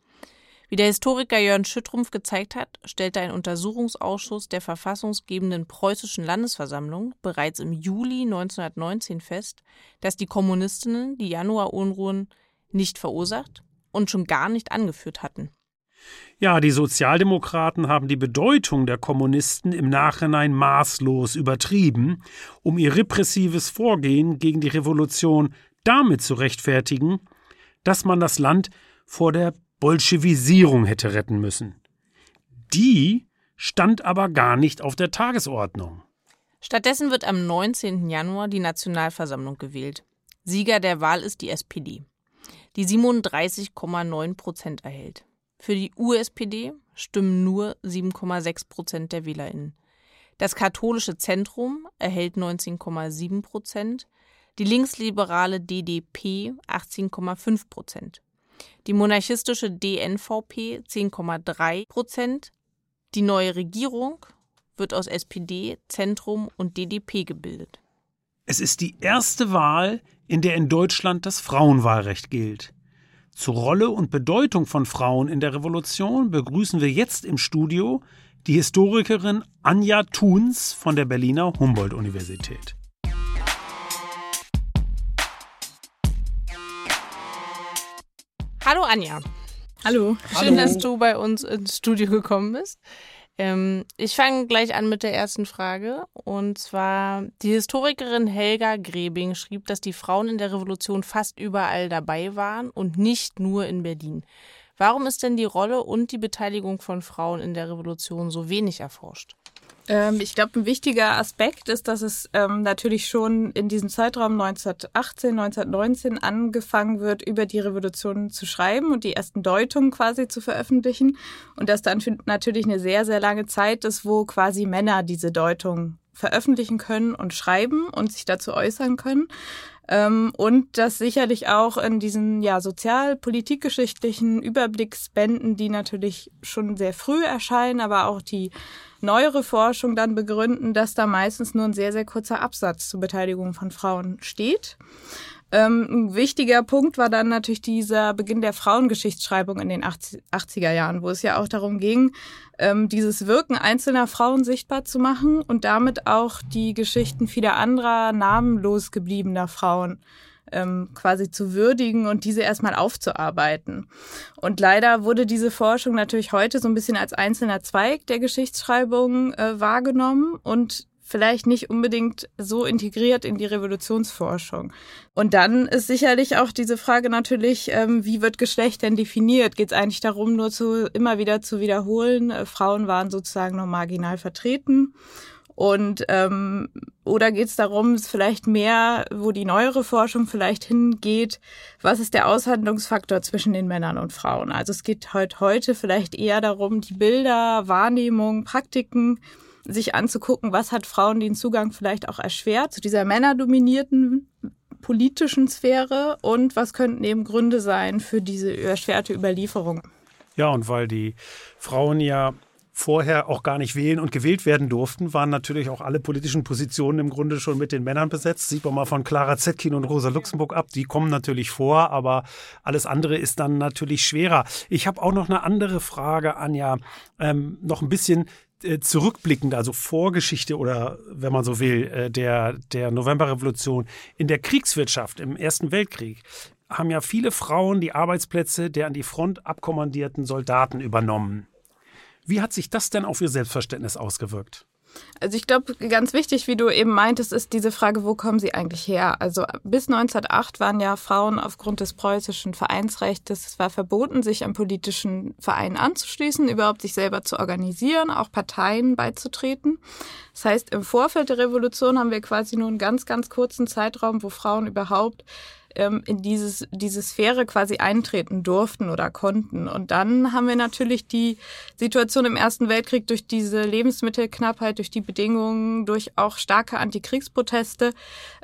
Wie der Historiker Jörn Schüttrumpf gezeigt hat, stellte ein Untersuchungsausschuss der verfassungsgebenden preußischen Landesversammlung bereits im Juli 1919 fest, dass die Kommunistinnen die Januarunruhen nicht verursacht und schon gar nicht angeführt hatten.
Ja, die Sozialdemokraten haben die Bedeutung der Kommunisten im Nachhinein maßlos übertrieben, um ihr repressives Vorgehen gegen die Revolution damit zu rechtfertigen, dass man das Land vor der Bolschewisierung hätte retten müssen. Die stand aber gar nicht auf der Tagesordnung.
Stattdessen wird am 19. Januar die Nationalversammlung gewählt. Sieger der Wahl ist die SPD die 37,9 Prozent erhält. Für die USPD stimmen nur 7,6 Prozent der WählerInnen. Das katholische Zentrum erhält 19,7 Prozent, die linksliberale DDP 18,5 Prozent, die monarchistische DNVP 10,3 Prozent. Die neue Regierung wird aus SPD, Zentrum und DDP gebildet.
Es ist die erste Wahl, in der in Deutschland das Frauenwahlrecht gilt. Zur Rolle und Bedeutung von Frauen in der Revolution begrüßen wir jetzt im Studio die Historikerin Anja Thuns von der Berliner Humboldt-Universität.
Hallo Anja.
Hallo.
Schön, Hallo. dass du bei uns ins Studio gekommen bist. Ähm, ich fange gleich an mit der ersten Frage. Und zwar, die Historikerin Helga Grebing schrieb, dass die Frauen in der Revolution fast überall dabei waren und nicht nur in Berlin. Warum ist denn die Rolle und die Beteiligung von Frauen in der Revolution so wenig erforscht?
Ähm, ich glaube, ein wichtiger Aspekt ist, dass es ähm, natürlich schon in diesem Zeitraum 1918, 1919 angefangen wird, über die Revolution zu schreiben und die ersten Deutungen quasi zu veröffentlichen. Und dass dann natürlich eine sehr, sehr lange Zeit ist, wo quasi Männer diese Deutung veröffentlichen können und schreiben und sich dazu äußern können. Ähm, und das sicherlich auch in diesen ja, sozial-politikgeschichtlichen Überblicksbänden, die natürlich schon sehr früh erscheinen, aber auch die neuere Forschung dann begründen, dass da meistens nur ein sehr, sehr kurzer Absatz zur Beteiligung von Frauen steht. Ähm, ein wichtiger Punkt war dann natürlich dieser Beginn der Frauengeschichtsschreibung in den 80er Jahren, wo es ja auch darum ging, ähm, dieses Wirken einzelner Frauen sichtbar zu machen und damit auch die Geschichten vieler anderer namenlos gebliebener Frauen ähm, quasi zu würdigen und diese erstmal aufzuarbeiten. Und leider wurde diese Forschung natürlich heute so ein bisschen als einzelner Zweig der Geschichtsschreibung äh, wahrgenommen und vielleicht nicht unbedingt so integriert in die Revolutionsforschung. Und dann ist sicherlich auch diese Frage natürlich, ähm, wie wird Geschlecht denn definiert? Geht es eigentlich darum, nur zu immer wieder zu wiederholen, äh, Frauen waren sozusagen nur marginal vertreten? Und ähm, oder geht es darum, vielleicht mehr, wo die neuere Forschung vielleicht hingeht, was ist der Aushandlungsfaktor zwischen den Männern und Frauen? Also es geht heute, heute vielleicht eher darum, die Bilder, Wahrnehmung, Praktiken sich anzugucken, was hat Frauen den Zugang vielleicht auch erschwert zu dieser männerdominierten politischen Sphäre und was könnten eben Gründe sein für diese erschwerte Überlieferung.
Ja, und weil die Frauen ja vorher auch gar nicht wählen und gewählt werden durften, waren natürlich auch alle politischen Positionen im Grunde schon mit den Männern besetzt. Sieht man mal von Clara Zetkin und Rosa Luxemburg ab. Die kommen natürlich vor, aber alles andere ist dann natürlich schwerer. Ich habe auch noch eine andere Frage, Anja, ähm, noch ein bisschen zurückblickend, also Vorgeschichte oder wenn man so will, äh, der, der Novemberrevolution in der Kriegswirtschaft im Ersten Weltkrieg haben ja viele Frauen die Arbeitsplätze der an die Front abkommandierten Soldaten übernommen. Wie hat sich das denn auf Ihr Selbstverständnis ausgewirkt?
Also ich glaube, ganz wichtig, wie du eben meintest, ist diese Frage, wo kommen sie eigentlich her? Also bis 1908 waren ja Frauen aufgrund des preußischen Vereinsrechts, es war verboten, sich am politischen Verein anzuschließen, überhaupt sich selber zu organisieren, auch Parteien beizutreten. Das heißt, im Vorfeld der Revolution haben wir quasi nur einen ganz, ganz kurzen Zeitraum, wo Frauen überhaupt ähm, in dieses, diese Sphäre quasi eintreten durften oder konnten. Und dann haben wir natürlich die Situation im Ersten Weltkrieg durch diese Lebensmittelknappheit, durch die Bedingungen, durch auch starke Antikriegsproteste,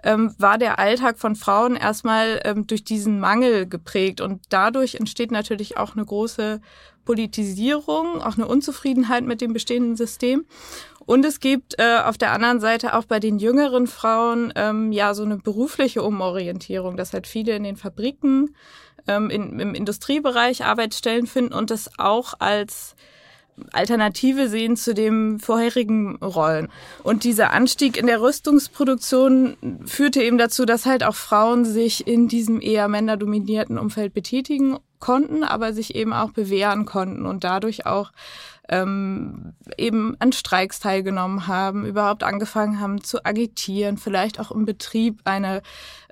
ähm, war der Alltag von Frauen erstmal ähm, durch diesen Mangel geprägt. Und dadurch entsteht natürlich auch eine große Politisierung, auch eine Unzufriedenheit mit dem bestehenden System. Und es gibt äh, auf der anderen Seite auch bei den jüngeren Frauen ähm, ja so eine berufliche Umorientierung, dass halt viele in den Fabriken, ähm, in, im Industriebereich Arbeitsstellen finden und das auch als Alternative sehen zu dem vorherigen Rollen. Und dieser Anstieg in der Rüstungsproduktion führte eben dazu, dass halt auch Frauen sich in diesem eher männerdominierten Umfeld betätigen konnten, aber sich eben auch bewähren konnten und dadurch auch ähm, eben an Streiks teilgenommen haben, überhaupt angefangen haben zu agitieren, vielleicht auch im Betrieb eine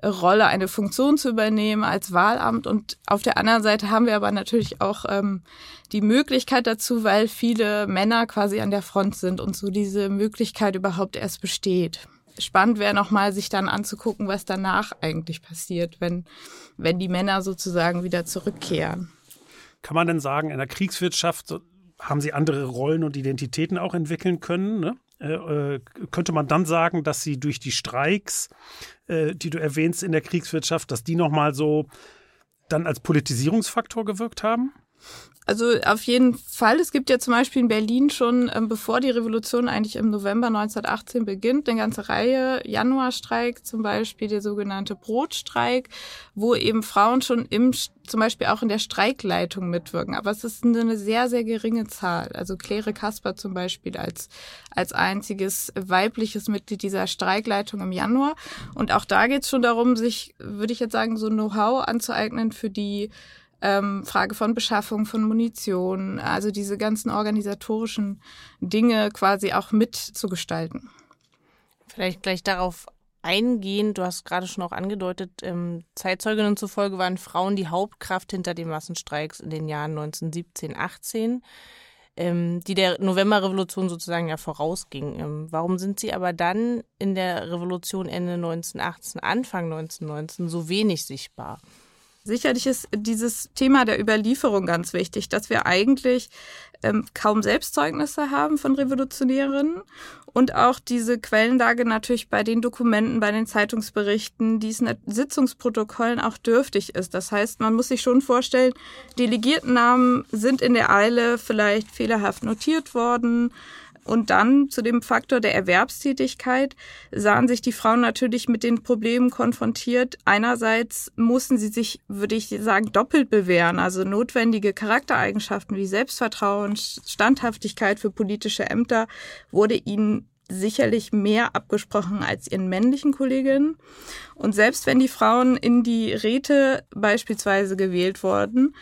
Rolle, eine Funktion zu übernehmen als Wahlamt. Und auf der anderen Seite haben wir aber natürlich auch ähm, die Möglichkeit dazu, weil viele Männer quasi an der Front sind und so diese Möglichkeit überhaupt erst besteht. Spannend wäre nochmal, sich dann anzugucken, was danach eigentlich passiert, wenn, wenn die Männer sozusagen wieder zurückkehren.
Kann man denn sagen, in der Kriegswirtschaft haben sie andere Rollen und Identitäten auch entwickeln können. Ne? Äh, äh, könnte man dann sagen, dass sie durch die Streiks, äh, die du erwähnst in der Kriegswirtschaft, dass die nochmal so dann als Politisierungsfaktor gewirkt haben?
Also auf jeden Fall. Es gibt ja zum Beispiel in Berlin schon, ähm, bevor die Revolution eigentlich im November 1918 beginnt, eine ganze Reihe Januarstreik, zum Beispiel der sogenannte Brotstreik, wo eben Frauen schon im, zum Beispiel auch in der Streikleitung mitwirken. Aber es ist eine sehr, sehr geringe Zahl. Also Claire Kasper zum Beispiel als, als einziges weibliches Mitglied dieser Streikleitung im Januar. Und auch da geht es schon darum, sich, würde ich jetzt sagen, so Know-how anzueignen für die ähm, Frage von Beschaffung von Munition, also diese ganzen organisatorischen Dinge quasi auch mitzugestalten.
Vielleicht gleich darauf eingehen, du hast gerade schon auch angedeutet, ähm, Zeitzeuginnen zufolge waren Frauen die Hauptkraft hinter den Massenstreiks in den Jahren 1917, 18, ähm, die der Novemberrevolution sozusagen ja vorausging. Ähm, warum sind sie aber dann in der Revolution Ende 1918, Anfang 1919 so wenig sichtbar?
Sicherlich ist dieses Thema der Überlieferung ganz wichtig, dass wir eigentlich ähm, kaum Selbstzeugnisse haben von Revolutionärinnen und auch diese Quellenlage natürlich bei den Dokumenten, bei den Zeitungsberichten, diesen Sitzungsprotokollen auch dürftig ist. Das heißt, man muss sich schon vorstellen, Delegiertennamen sind in der Eile vielleicht fehlerhaft notiert worden und dann zu dem Faktor der Erwerbstätigkeit sahen sich die Frauen natürlich mit den Problemen konfrontiert. Einerseits mussten sie sich, würde ich sagen, doppelt bewähren, also notwendige Charaktereigenschaften wie Selbstvertrauen, Standhaftigkeit für politische Ämter wurde ihnen sicherlich mehr abgesprochen als ihren männlichen Kolleginnen. Und selbst wenn die Frauen in die Räte beispielsweise gewählt wurden,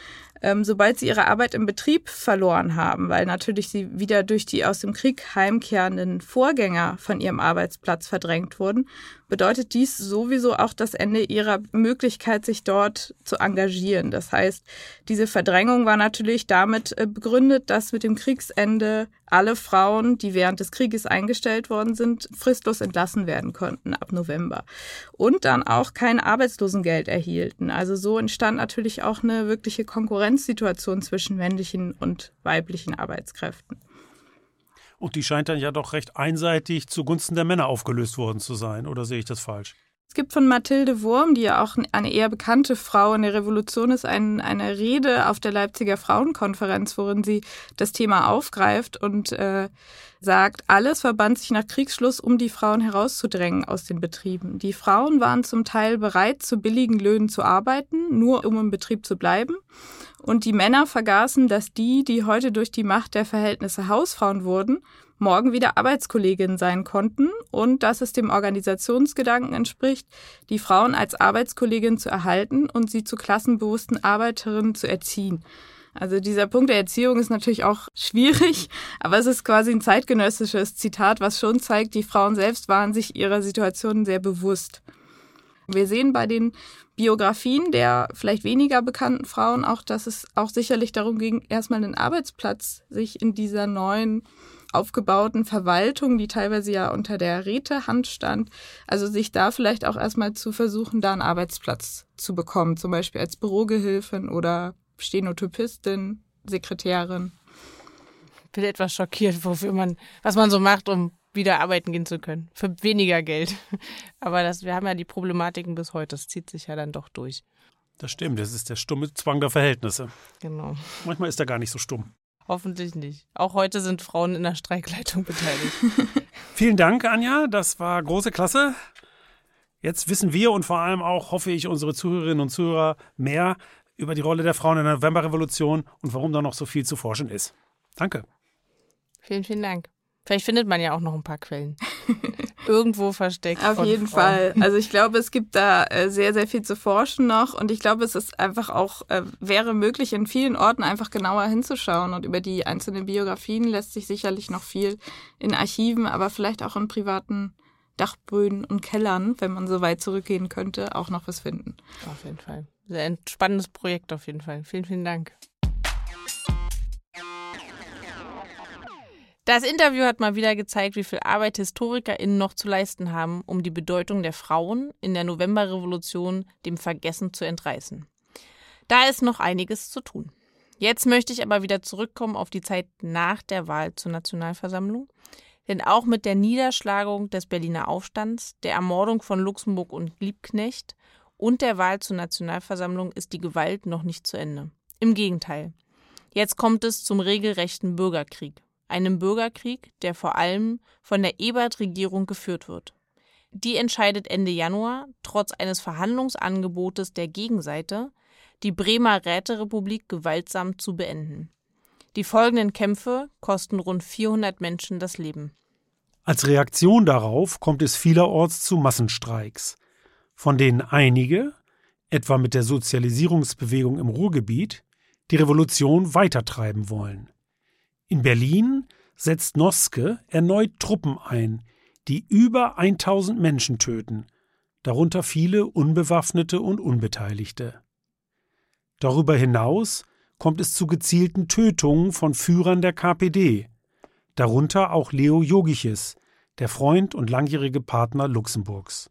ähm, sobald sie ihre Arbeit im Betrieb verloren haben, weil natürlich sie wieder durch die aus dem Krieg heimkehrenden Vorgänger von ihrem Arbeitsplatz verdrängt wurden, bedeutet dies sowieso auch das Ende ihrer Möglichkeit, sich dort zu engagieren. Das heißt, diese Verdrängung war natürlich damit äh, begründet, dass mit dem Kriegsende alle Frauen, die während des Krieges eingestellt worden sind, fristlos entlassen werden konnten ab November. Und dann auch kein Arbeitslosengeld erhielten. Also so entstand natürlich auch eine wirkliche Konkurrenzsituation zwischen männlichen und weiblichen Arbeitskräften.
Und die scheint dann ja doch recht einseitig zugunsten der Männer aufgelöst worden zu sein, oder sehe ich das falsch?
Es gibt von Mathilde Wurm, die ja auch eine eher bekannte Frau in der Revolution ist, ein, eine Rede auf der Leipziger Frauenkonferenz, worin sie das Thema aufgreift und äh, sagt, alles verband sich nach Kriegsschluss, um die Frauen herauszudrängen aus den Betrieben. Die Frauen waren zum Teil bereit, zu billigen Löhnen zu arbeiten, nur um im Betrieb zu bleiben. Und die Männer vergaßen, dass die, die heute durch die Macht der Verhältnisse Hausfrauen wurden, morgen wieder Arbeitskolleginnen sein konnten und dass es dem Organisationsgedanken entspricht, die Frauen als Arbeitskollegin zu erhalten und sie zu klassenbewussten Arbeiterinnen zu erziehen. Also dieser Punkt der Erziehung ist natürlich auch schwierig, aber es ist quasi ein zeitgenössisches Zitat, was schon zeigt, die Frauen selbst waren sich ihrer Situation sehr bewusst. Wir sehen bei den Biografien der vielleicht weniger bekannten Frauen auch, dass es auch sicherlich darum ging, erstmal einen Arbeitsplatz sich in dieser neuen aufgebauten Verwaltung, die teilweise ja unter der Rätehand stand. Also sich da vielleicht auch erstmal zu versuchen, da einen Arbeitsplatz zu bekommen, zum Beispiel als Bürogehilfin oder Stenotypistin, Sekretärin.
Ich bin etwas schockiert, wofür man, was man so macht, um wieder arbeiten gehen zu können. Für weniger Geld. Aber das, wir haben ja die Problematiken bis heute. Das zieht sich ja dann doch durch.
Das stimmt, das ist der stumme Zwang der Verhältnisse.
Genau.
Manchmal ist er gar nicht so stumm.
Hoffentlich nicht. Auch heute sind Frauen in der Streikleitung beteiligt.
Vielen Dank, Anja. Das war große Klasse. Jetzt wissen wir und vor allem auch, hoffe ich, unsere Zuhörerinnen und Zuhörer mehr über die Rolle der Frauen in der Novemberrevolution und warum da noch so viel zu forschen ist. Danke.
Vielen, vielen Dank. Vielleicht findet man ja auch noch ein paar Quellen. Irgendwo versteckt.
Auf jeden. Fall. Also ich glaube, es gibt da äh, sehr, sehr viel zu forschen noch und ich glaube, es ist einfach auch, äh, wäre möglich, in vielen Orten einfach genauer hinzuschauen und über die einzelnen Biografien lässt sich sicherlich noch viel in Archiven, aber vielleicht auch in privaten Dachböden und Kellern, wenn man so weit zurückgehen könnte, auch noch was finden.
Auf jeden Fall. Sehr ein spannendes Projekt auf jeden Fall. Vielen, vielen Dank. Das Interview hat mal wieder gezeigt, wie viel Arbeit HistorikerInnen noch zu leisten haben, um die Bedeutung der Frauen in der Novemberrevolution dem Vergessen zu entreißen. Da ist noch einiges zu tun. Jetzt möchte ich aber wieder zurückkommen auf die Zeit nach der Wahl zur Nationalversammlung. Denn auch mit der Niederschlagung des Berliner Aufstands, der Ermordung von Luxemburg und Liebknecht und der Wahl zur Nationalversammlung ist die Gewalt noch nicht zu Ende. Im Gegenteil. Jetzt kommt es zum regelrechten Bürgerkrieg einem Bürgerkrieg, der vor allem von der Ebert-Regierung geführt wird. Die entscheidet Ende Januar, trotz eines Verhandlungsangebotes der Gegenseite, die Bremer Räterepublik gewaltsam zu beenden. Die folgenden Kämpfe kosten rund 400 Menschen das Leben.
Als Reaktion darauf kommt es vielerorts zu Massenstreiks, von denen einige, etwa mit der Sozialisierungsbewegung im Ruhrgebiet, die Revolution weitertreiben wollen. In Berlin setzt Noske erneut Truppen ein, die über 1000 Menschen töten, darunter viele Unbewaffnete und Unbeteiligte. Darüber hinaus kommt es zu gezielten Tötungen von Führern der KPD, darunter auch Leo Jogiches, der Freund und langjährige Partner Luxemburgs.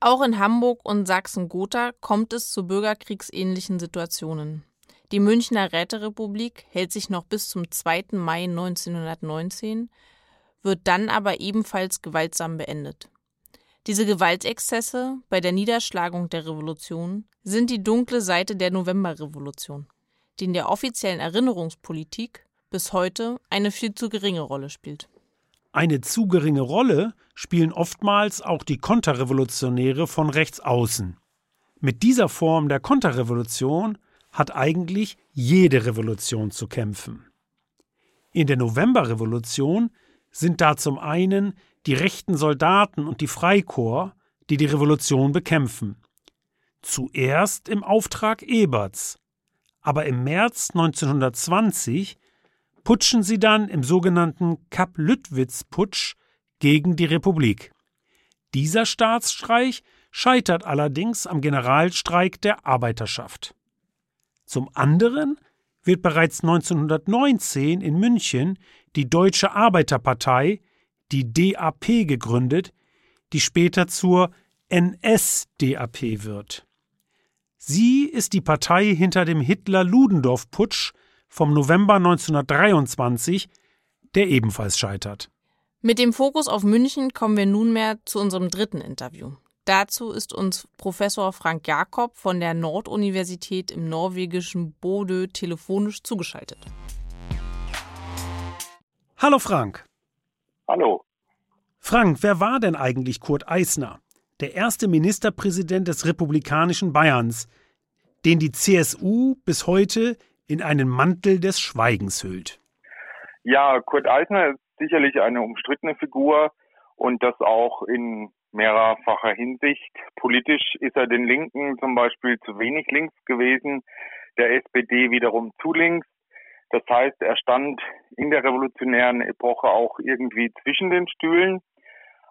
Auch in Hamburg und Sachsen-Gotha kommt es zu bürgerkriegsähnlichen Situationen. Die Münchner Räterepublik hält sich noch bis zum 2. Mai 1919, wird dann aber ebenfalls gewaltsam beendet. Diese Gewaltexzesse bei der Niederschlagung der Revolution sind die dunkle Seite der Novemberrevolution, die in der offiziellen Erinnerungspolitik bis heute eine viel zu geringe Rolle spielt.
Eine zu geringe Rolle spielen oftmals auch die Konterrevolutionäre von rechts außen. Mit dieser Form der Konterrevolution hat eigentlich jede Revolution zu kämpfen. In der Novemberrevolution sind da zum einen die rechten Soldaten und die Freikorps, die die Revolution bekämpfen. Zuerst im Auftrag Eberts, aber im März 1920 putschen sie dann im sogenannten Kapp-Lüttwitz-Putsch gegen die Republik. Dieser Staatsstreich scheitert allerdings am Generalstreik der Arbeiterschaft. Zum anderen wird bereits 1919 in München die Deutsche Arbeiterpartei, die DAP, gegründet, die später zur NSDAP wird. Sie ist die Partei hinter dem Hitler-Ludendorff-Putsch vom November 1923, der ebenfalls scheitert.
Mit dem Fokus auf München kommen wir nunmehr zu unserem dritten Interview. Dazu ist uns Professor Frank Jakob von der Norduniversität im norwegischen Bodø telefonisch zugeschaltet.
Hallo Frank.
Hallo.
Frank, wer war denn eigentlich Kurt Eisner? Der erste Ministerpräsident des republikanischen Bayerns, den die CSU bis heute in einen Mantel des Schweigens hüllt.
Ja, Kurt Eisner ist sicherlich eine umstrittene Figur und das auch in mehrerfacher Hinsicht. Politisch ist er den Linken zum Beispiel zu wenig links gewesen, der SPD wiederum zu links. Das heißt, er stand in der revolutionären Epoche auch irgendwie zwischen den Stühlen.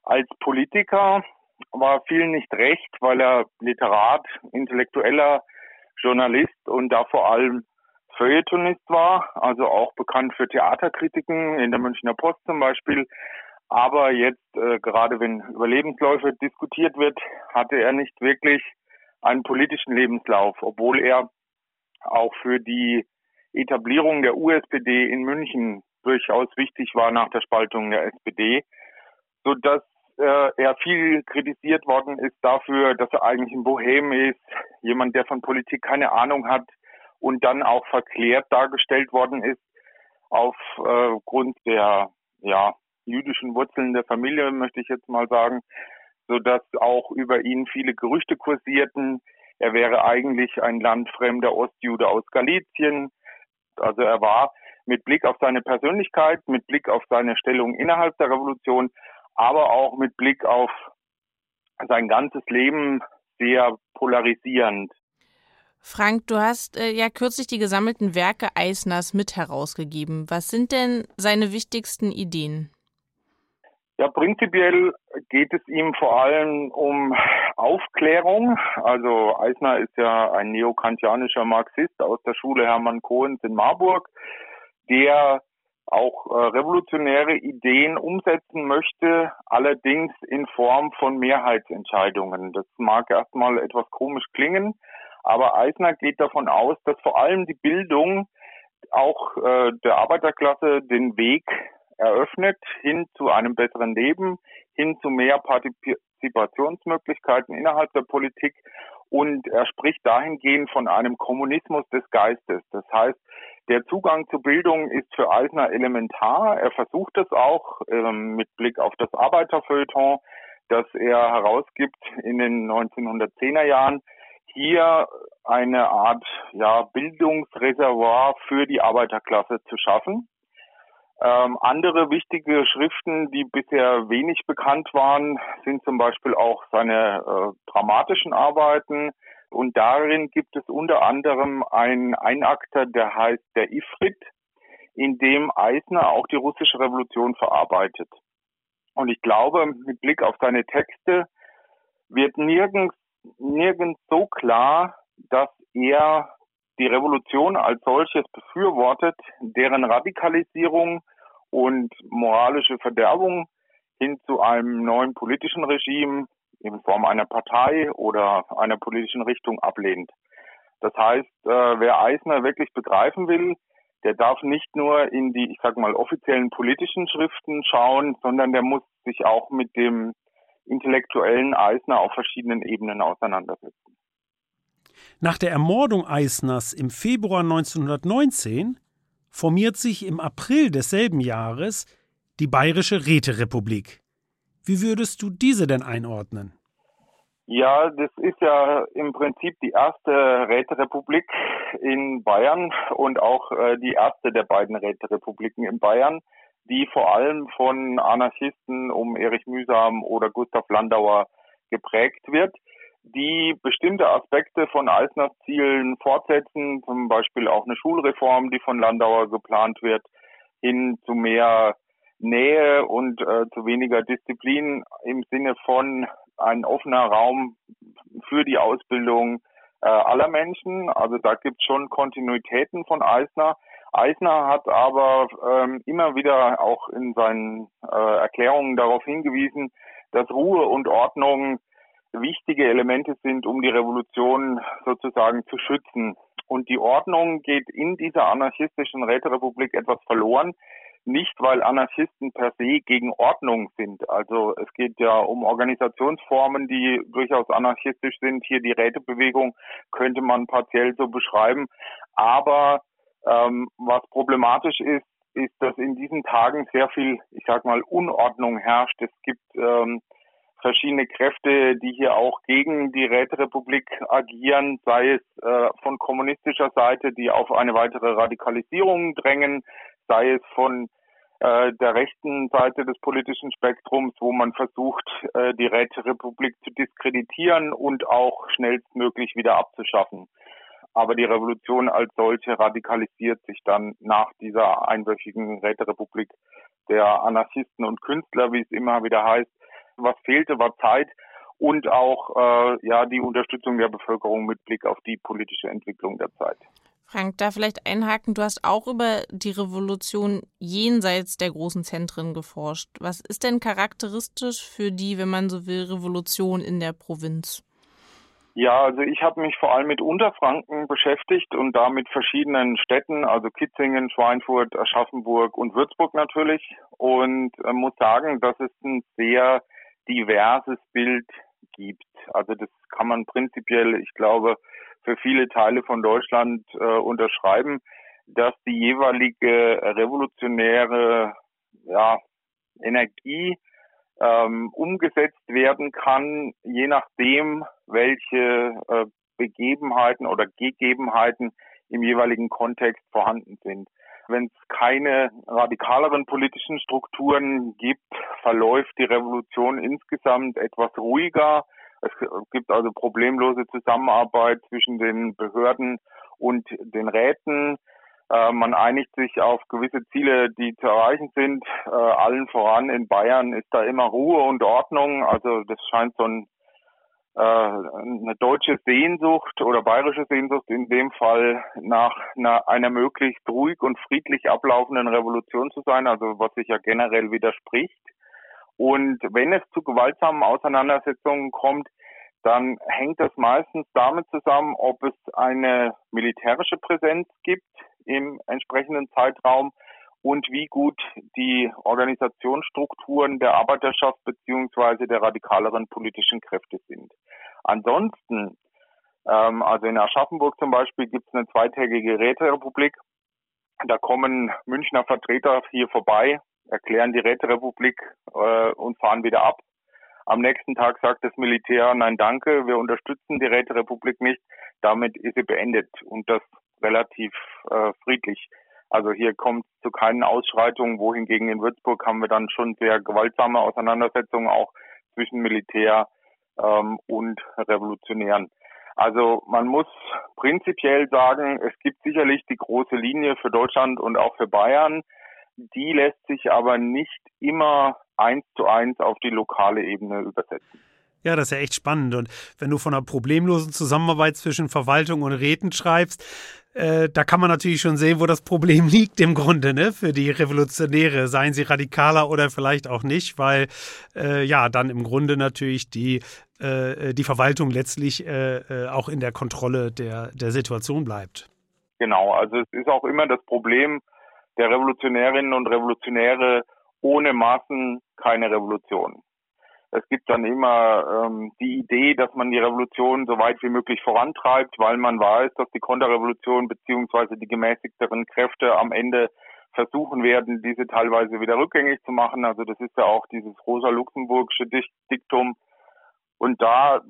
Als Politiker war vielen nicht recht, weil er Literat, intellektueller Journalist und da vor allem Feuilletonist war, also auch bekannt für Theaterkritiken in der Münchner Post zum Beispiel, aber jetzt, äh, gerade wenn über Lebensläufe diskutiert wird, hatte er nicht wirklich einen politischen Lebenslauf, obwohl er auch für die Etablierung der USPD in München durchaus wichtig war nach der Spaltung der SPD, so dass äh, er viel kritisiert worden ist dafür, dass er eigentlich ein Bohem ist, jemand, der von Politik keine Ahnung hat und dann auch verklärt dargestellt worden ist aufgrund äh, der ja jüdischen Wurzeln der Familie, möchte ich jetzt mal sagen, so dass auch über ihn viele Gerüchte kursierten. Er wäre eigentlich ein landfremder Ostjude aus Galizien. Also er war mit Blick auf seine Persönlichkeit, mit Blick auf seine Stellung innerhalb der Revolution, aber auch mit Blick auf sein ganzes Leben sehr polarisierend.
Frank, du hast äh, ja kürzlich die gesammelten Werke Eisners mit herausgegeben. Was sind denn seine wichtigsten Ideen?
Ja, prinzipiell geht es ihm vor allem um Aufklärung. Also Eisner ist ja ein neokantianischer Marxist aus der Schule Hermann Kohns in Marburg, der auch äh, revolutionäre Ideen umsetzen möchte, allerdings in Form von Mehrheitsentscheidungen. Das mag erstmal etwas komisch klingen, aber Eisner geht davon aus, dass vor allem die Bildung auch äh, der Arbeiterklasse den Weg eröffnet hin zu einem besseren Leben, hin zu mehr Partizipationsmöglichkeiten innerhalb der Politik und er spricht dahingehend von einem Kommunismus des Geistes. Das heißt, der Zugang zu Bildung ist für Eisner elementar. Er versucht es auch ähm, mit Blick auf das Arbeiterfeuilleton, das er herausgibt in den 1910er Jahren, hier eine Art ja, Bildungsreservoir für die Arbeiterklasse zu schaffen. Ähm, andere wichtige Schriften, die bisher wenig bekannt waren, sind zum Beispiel auch seine äh, dramatischen Arbeiten. Und darin gibt es unter anderem einen Einakter, der heißt der Ifrit, in dem Eisner auch die russische Revolution verarbeitet. Und ich glaube, mit Blick auf seine Texte wird nirgends, nirgends so klar, dass er die Revolution als solches befürwortet, deren Radikalisierung und moralische Verderbung hin zu einem neuen politischen Regime in Form einer Partei oder einer politischen Richtung ablehnt. Das heißt, äh, wer Eisner wirklich begreifen will, der darf nicht nur in die, ich sag mal, offiziellen politischen Schriften schauen, sondern der muss sich auch mit dem intellektuellen Eisner auf verschiedenen Ebenen auseinandersetzen.
Nach der Ermordung Eisners im Februar 1919 formiert sich im April desselben Jahres die Bayerische Räterepublik. Wie würdest du diese denn einordnen?
Ja, das ist ja im Prinzip die erste Räterepublik in Bayern und auch äh, die erste der beiden Räterepubliken in Bayern, die vor allem von Anarchisten um Erich Mühsam oder Gustav Landauer geprägt wird. Die bestimmte Aspekte von Eisners Zielen fortsetzen, zum Beispiel auch eine Schulreform, die von Landauer geplant wird, hin zu mehr Nähe und äh, zu weniger Disziplin im Sinne von ein offener Raum für die Ausbildung äh, aller Menschen. Also da gibt es schon Kontinuitäten von Eisner. Eisner hat aber ähm, immer wieder auch in seinen äh, Erklärungen darauf hingewiesen, dass Ruhe und Ordnung wichtige Elemente sind, um die Revolution sozusagen zu schützen. Und die Ordnung geht in dieser anarchistischen Räterepublik etwas verloren. Nicht, weil Anarchisten per se gegen Ordnung sind. Also es geht ja um Organisationsformen, die durchaus anarchistisch sind. Hier die Rätebewegung könnte man partiell so beschreiben. Aber ähm, was problematisch ist, ist, dass in diesen Tagen sehr viel, ich sag mal, Unordnung herrscht. Es gibt ähm, verschiedene Kräfte, die hier auch gegen die Räterepublik agieren, sei es äh, von kommunistischer Seite, die auf eine weitere Radikalisierung drängen, sei es von äh, der rechten Seite des politischen Spektrums, wo man versucht, äh, die Räterepublik zu diskreditieren und auch schnellstmöglich wieder abzuschaffen. Aber die Revolution als solche radikalisiert sich dann nach dieser einwöchigen Räterepublik der Anarchisten und Künstler, wie es immer wieder heißt, was fehlte, war Zeit und auch äh, ja die Unterstützung der Bevölkerung mit Blick auf die politische Entwicklung der Zeit.
Frank, da vielleicht einhaken, du hast auch über die Revolution jenseits der großen Zentren geforscht. Was ist denn charakteristisch für die, wenn man so will, Revolution in der Provinz?
Ja, also ich habe mich vor allem mit Unterfranken beschäftigt und da mit verschiedenen Städten, also Kitzingen, Schweinfurt, Aschaffenburg und Würzburg natürlich und äh, muss sagen, dass es ein sehr diverses Bild gibt. Also das kann man prinzipiell, ich glaube, für viele Teile von Deutschland äh, unterschreiben, dass die jeweilige revolutionäre ja, Energie ähm, umgesetzt werden kann, je nachdem, welche äh, Begebenheiten oder Gegebenheiten im jeweiligen Kontext vorhanden sind. Wenn es keine radikaleren politischen Strukturen gibt, verläuft die Revolution insgesamt etwas ruhiger. Es gibt also problemlose Zusammenarbeit zwischen den Behörden und den Räten. Äh, man einigt sich auf gewisse Ziele, die zu erreichen sind. Äh, allen voran in Bayern ist da immer Ruhe und Ordnung. Also das scheint so ein eine deutsche Sehnsucht oder bayerische Sehnsucht in dem Fall nach einer, einer möglichst ruhig und friedlich ablaufenden Revolution zu sein, also was sich ja generell widerspricht. Und wenn es zu gewaltsamen Auseinandersetzungen kommt, dann hängt das meistens damit zusammen, ob es eine militärische Präsenz gibt im entsprechenden Zeitraum und wie gut die Organisationsstrukturen der Arbeiterschaft beziehungsweise der radikaleren politischen Kräfte sind. Ansonsten, ähm, also in Aschaffenburg zum Beispiel gibt es eine zweitägige Räterepublik. Da kommen Münchner Vertreter hier vorbei, erklären die Räterepublik äh, und fahren wieder ab. Am nächsten Tag sagt das Militär, nein danke, wir unterstützen die Räterepublik nicht. Damit ist sie beendet und das relativ äh, friedlich. Also hier kommt zu keinen Ausschreitungen, wohingegen in Würzburg haben wir dann schon sehr gewaltsame Auseinandersetzungen auch zwischen Militär ähm, und Revolutionären. Also man muss prinzipiell sagen, es gibt sicherlich die große Linie für Deutschland und auch für Bayern. Die lässt sich aber nicht immer eins zu eins auf die lokale Ebene übersetzen.
Ja, das ist ja echt spannend. Und wenn du von einer problemlosen Zusammenarbeit zwischen Verwaltung und Räten schreibst, äh, da kann man natürlich schon sehen, wo das Problem liegt im Grunde, ne, für die Revolutionäre, seien sie radikaler oder vielleicht auch nicht, weil äh, ja dann im Grunde natürlich die äh, die Verwaltung letztlich äh, äh, auch in der Kontrolle der der Situation bleibt.
Genau, also es ist auch immer das Problem der Revolutionärinnen und Revolutionäre ohne Massen keine Revolution. Es gibt dann immer ähm, die Idee, dass man die Revolution so weit wie möglich vorantreibt, weil man weiß, dass die Konterrevolution beziehungsweise die gemäßigteren Kräfte am Ende versuchen werden, diese teilweise wieder rückgängig zu machen. Also das ist ja auch dieses rosa-luxemburgische Diktum. Und da,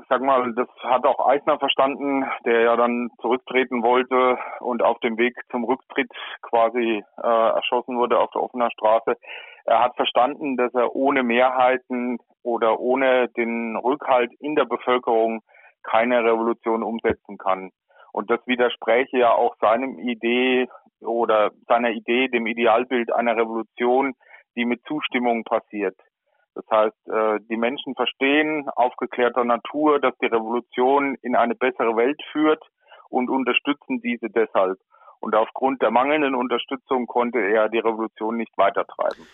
ich sag mal, das hat auch Eisner verstanden, der ja dann zurücktreten wollte und auf dem Weg zum Rücktritt quasi äh, erschossen wurde auf der offener Straße er hat verstanden, dass er ohne Mehrheiten oder ohne den Rückhalt in der Bevölkerung keine Revolution umsetzen kann. Und das widerspräche ja auch seinem Idee oder seiner Idee, dem Idealbild einer Revolution, die mit Zustimmung passiert. Das heißt, äh, die Menschen verstehen aufgeklärter Natur, dass die Revolution in eine bessere Welt führt und unterstützen diese deshalb. Und aufgrund der mangelnden Unterstützung konnte er die Revolution nicht weitertreiben.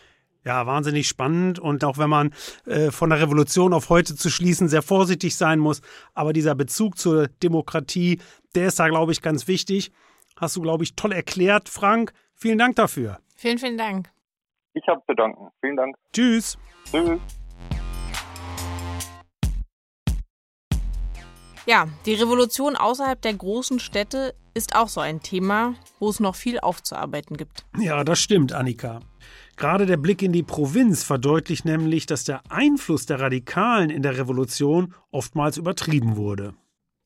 Ja, wahnsinnig spannend. Und auch wenn man äh, von der Revolution auf heute zu schließen sehr vorsichtig sein muss, aber dieser Bezug zur Demokratie, der ist da, glaube ich, ganz wichtig. Hast du, glaube ich, toll erklärt, Frank. Vielen Dank dafür.
Vielen, vielen Dank.
Ich habe zu danken. Vielen Dank.
Tschüss.
Tschüss.
Ja, die Revolution außerhalb der großen Städte ist auch so ein Thema, wo es noch viel aufzuarbeiten gibt.
Ja, das stimmt, Annika. Gerade der Blick in die Provinz verdeutlicht nämlich, dass der Einfluss der Radikalen in der Revolution oftmals übertrieben wurde.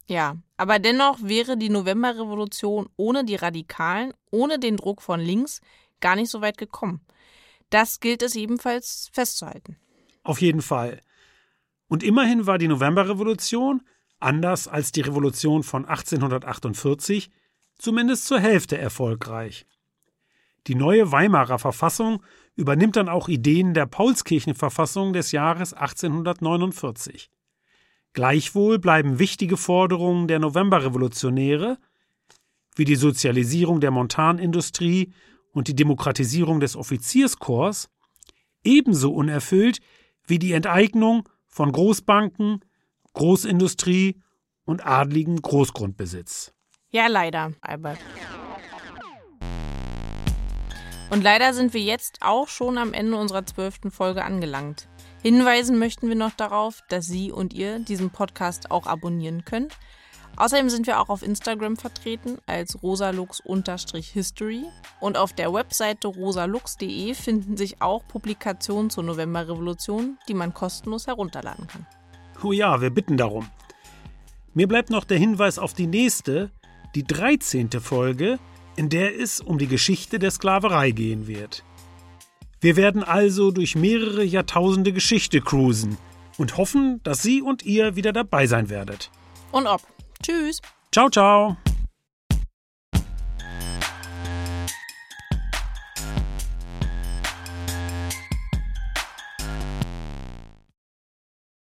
Ja, aber dennoch wäre die Novemberrevolution ohne die Radikalen, ohne den Druck von links gar nicht so weit gekommen. Das gilt es ebenfalls festzuhalten.
Auf jeden Fall. Und immerhin war die Novemberrevolution, anders als die Revolution von 1848, zumindest zur Hälfte erfolgreich. Die neue Weimarer Verfassung übernimmt dann auch Ideen der Paulskirchenverfassung des Jahres 1849. Gleichwohl bleiben wichtige Forderungen der Novemberrevolutionäre, wie die Sozialisierung der Montanindustrie und die Demokratisierung des Offizierskorps, ebenso unerfüllt wie die Enteignung von Großbanken, Großindustrie und adligen Großgrundbesitz.
Ja, leider, Albert. Und leider sind wir jetzt auch schon am Ende unserer zwölften Folge angelangt. Hinweisen möchten wir noch darauf, dass Sie und ihr diesen Podcast auch abonnieren könnt. Außerdem sind wir auch auf Instagram vertreten als rosalux-history und auf der Webseite rosalux.de finden sich auch Publikationen zur Novemberrevolution, die man kostenlos herunterladen kann.
Oh ja, wir bitten darum. Mir bleibt noch der Hinweis auf die nächste, die 13. Folge, in der es um die Geschichte der Sklaverei gehen wird. Wir werden also durch mehrere Jahrtausende Geschichte cruisen und hoffen, dass Sie und ihr wieder dabei sein werdet.
Und ob. Tschüss.
Ciao, ciao.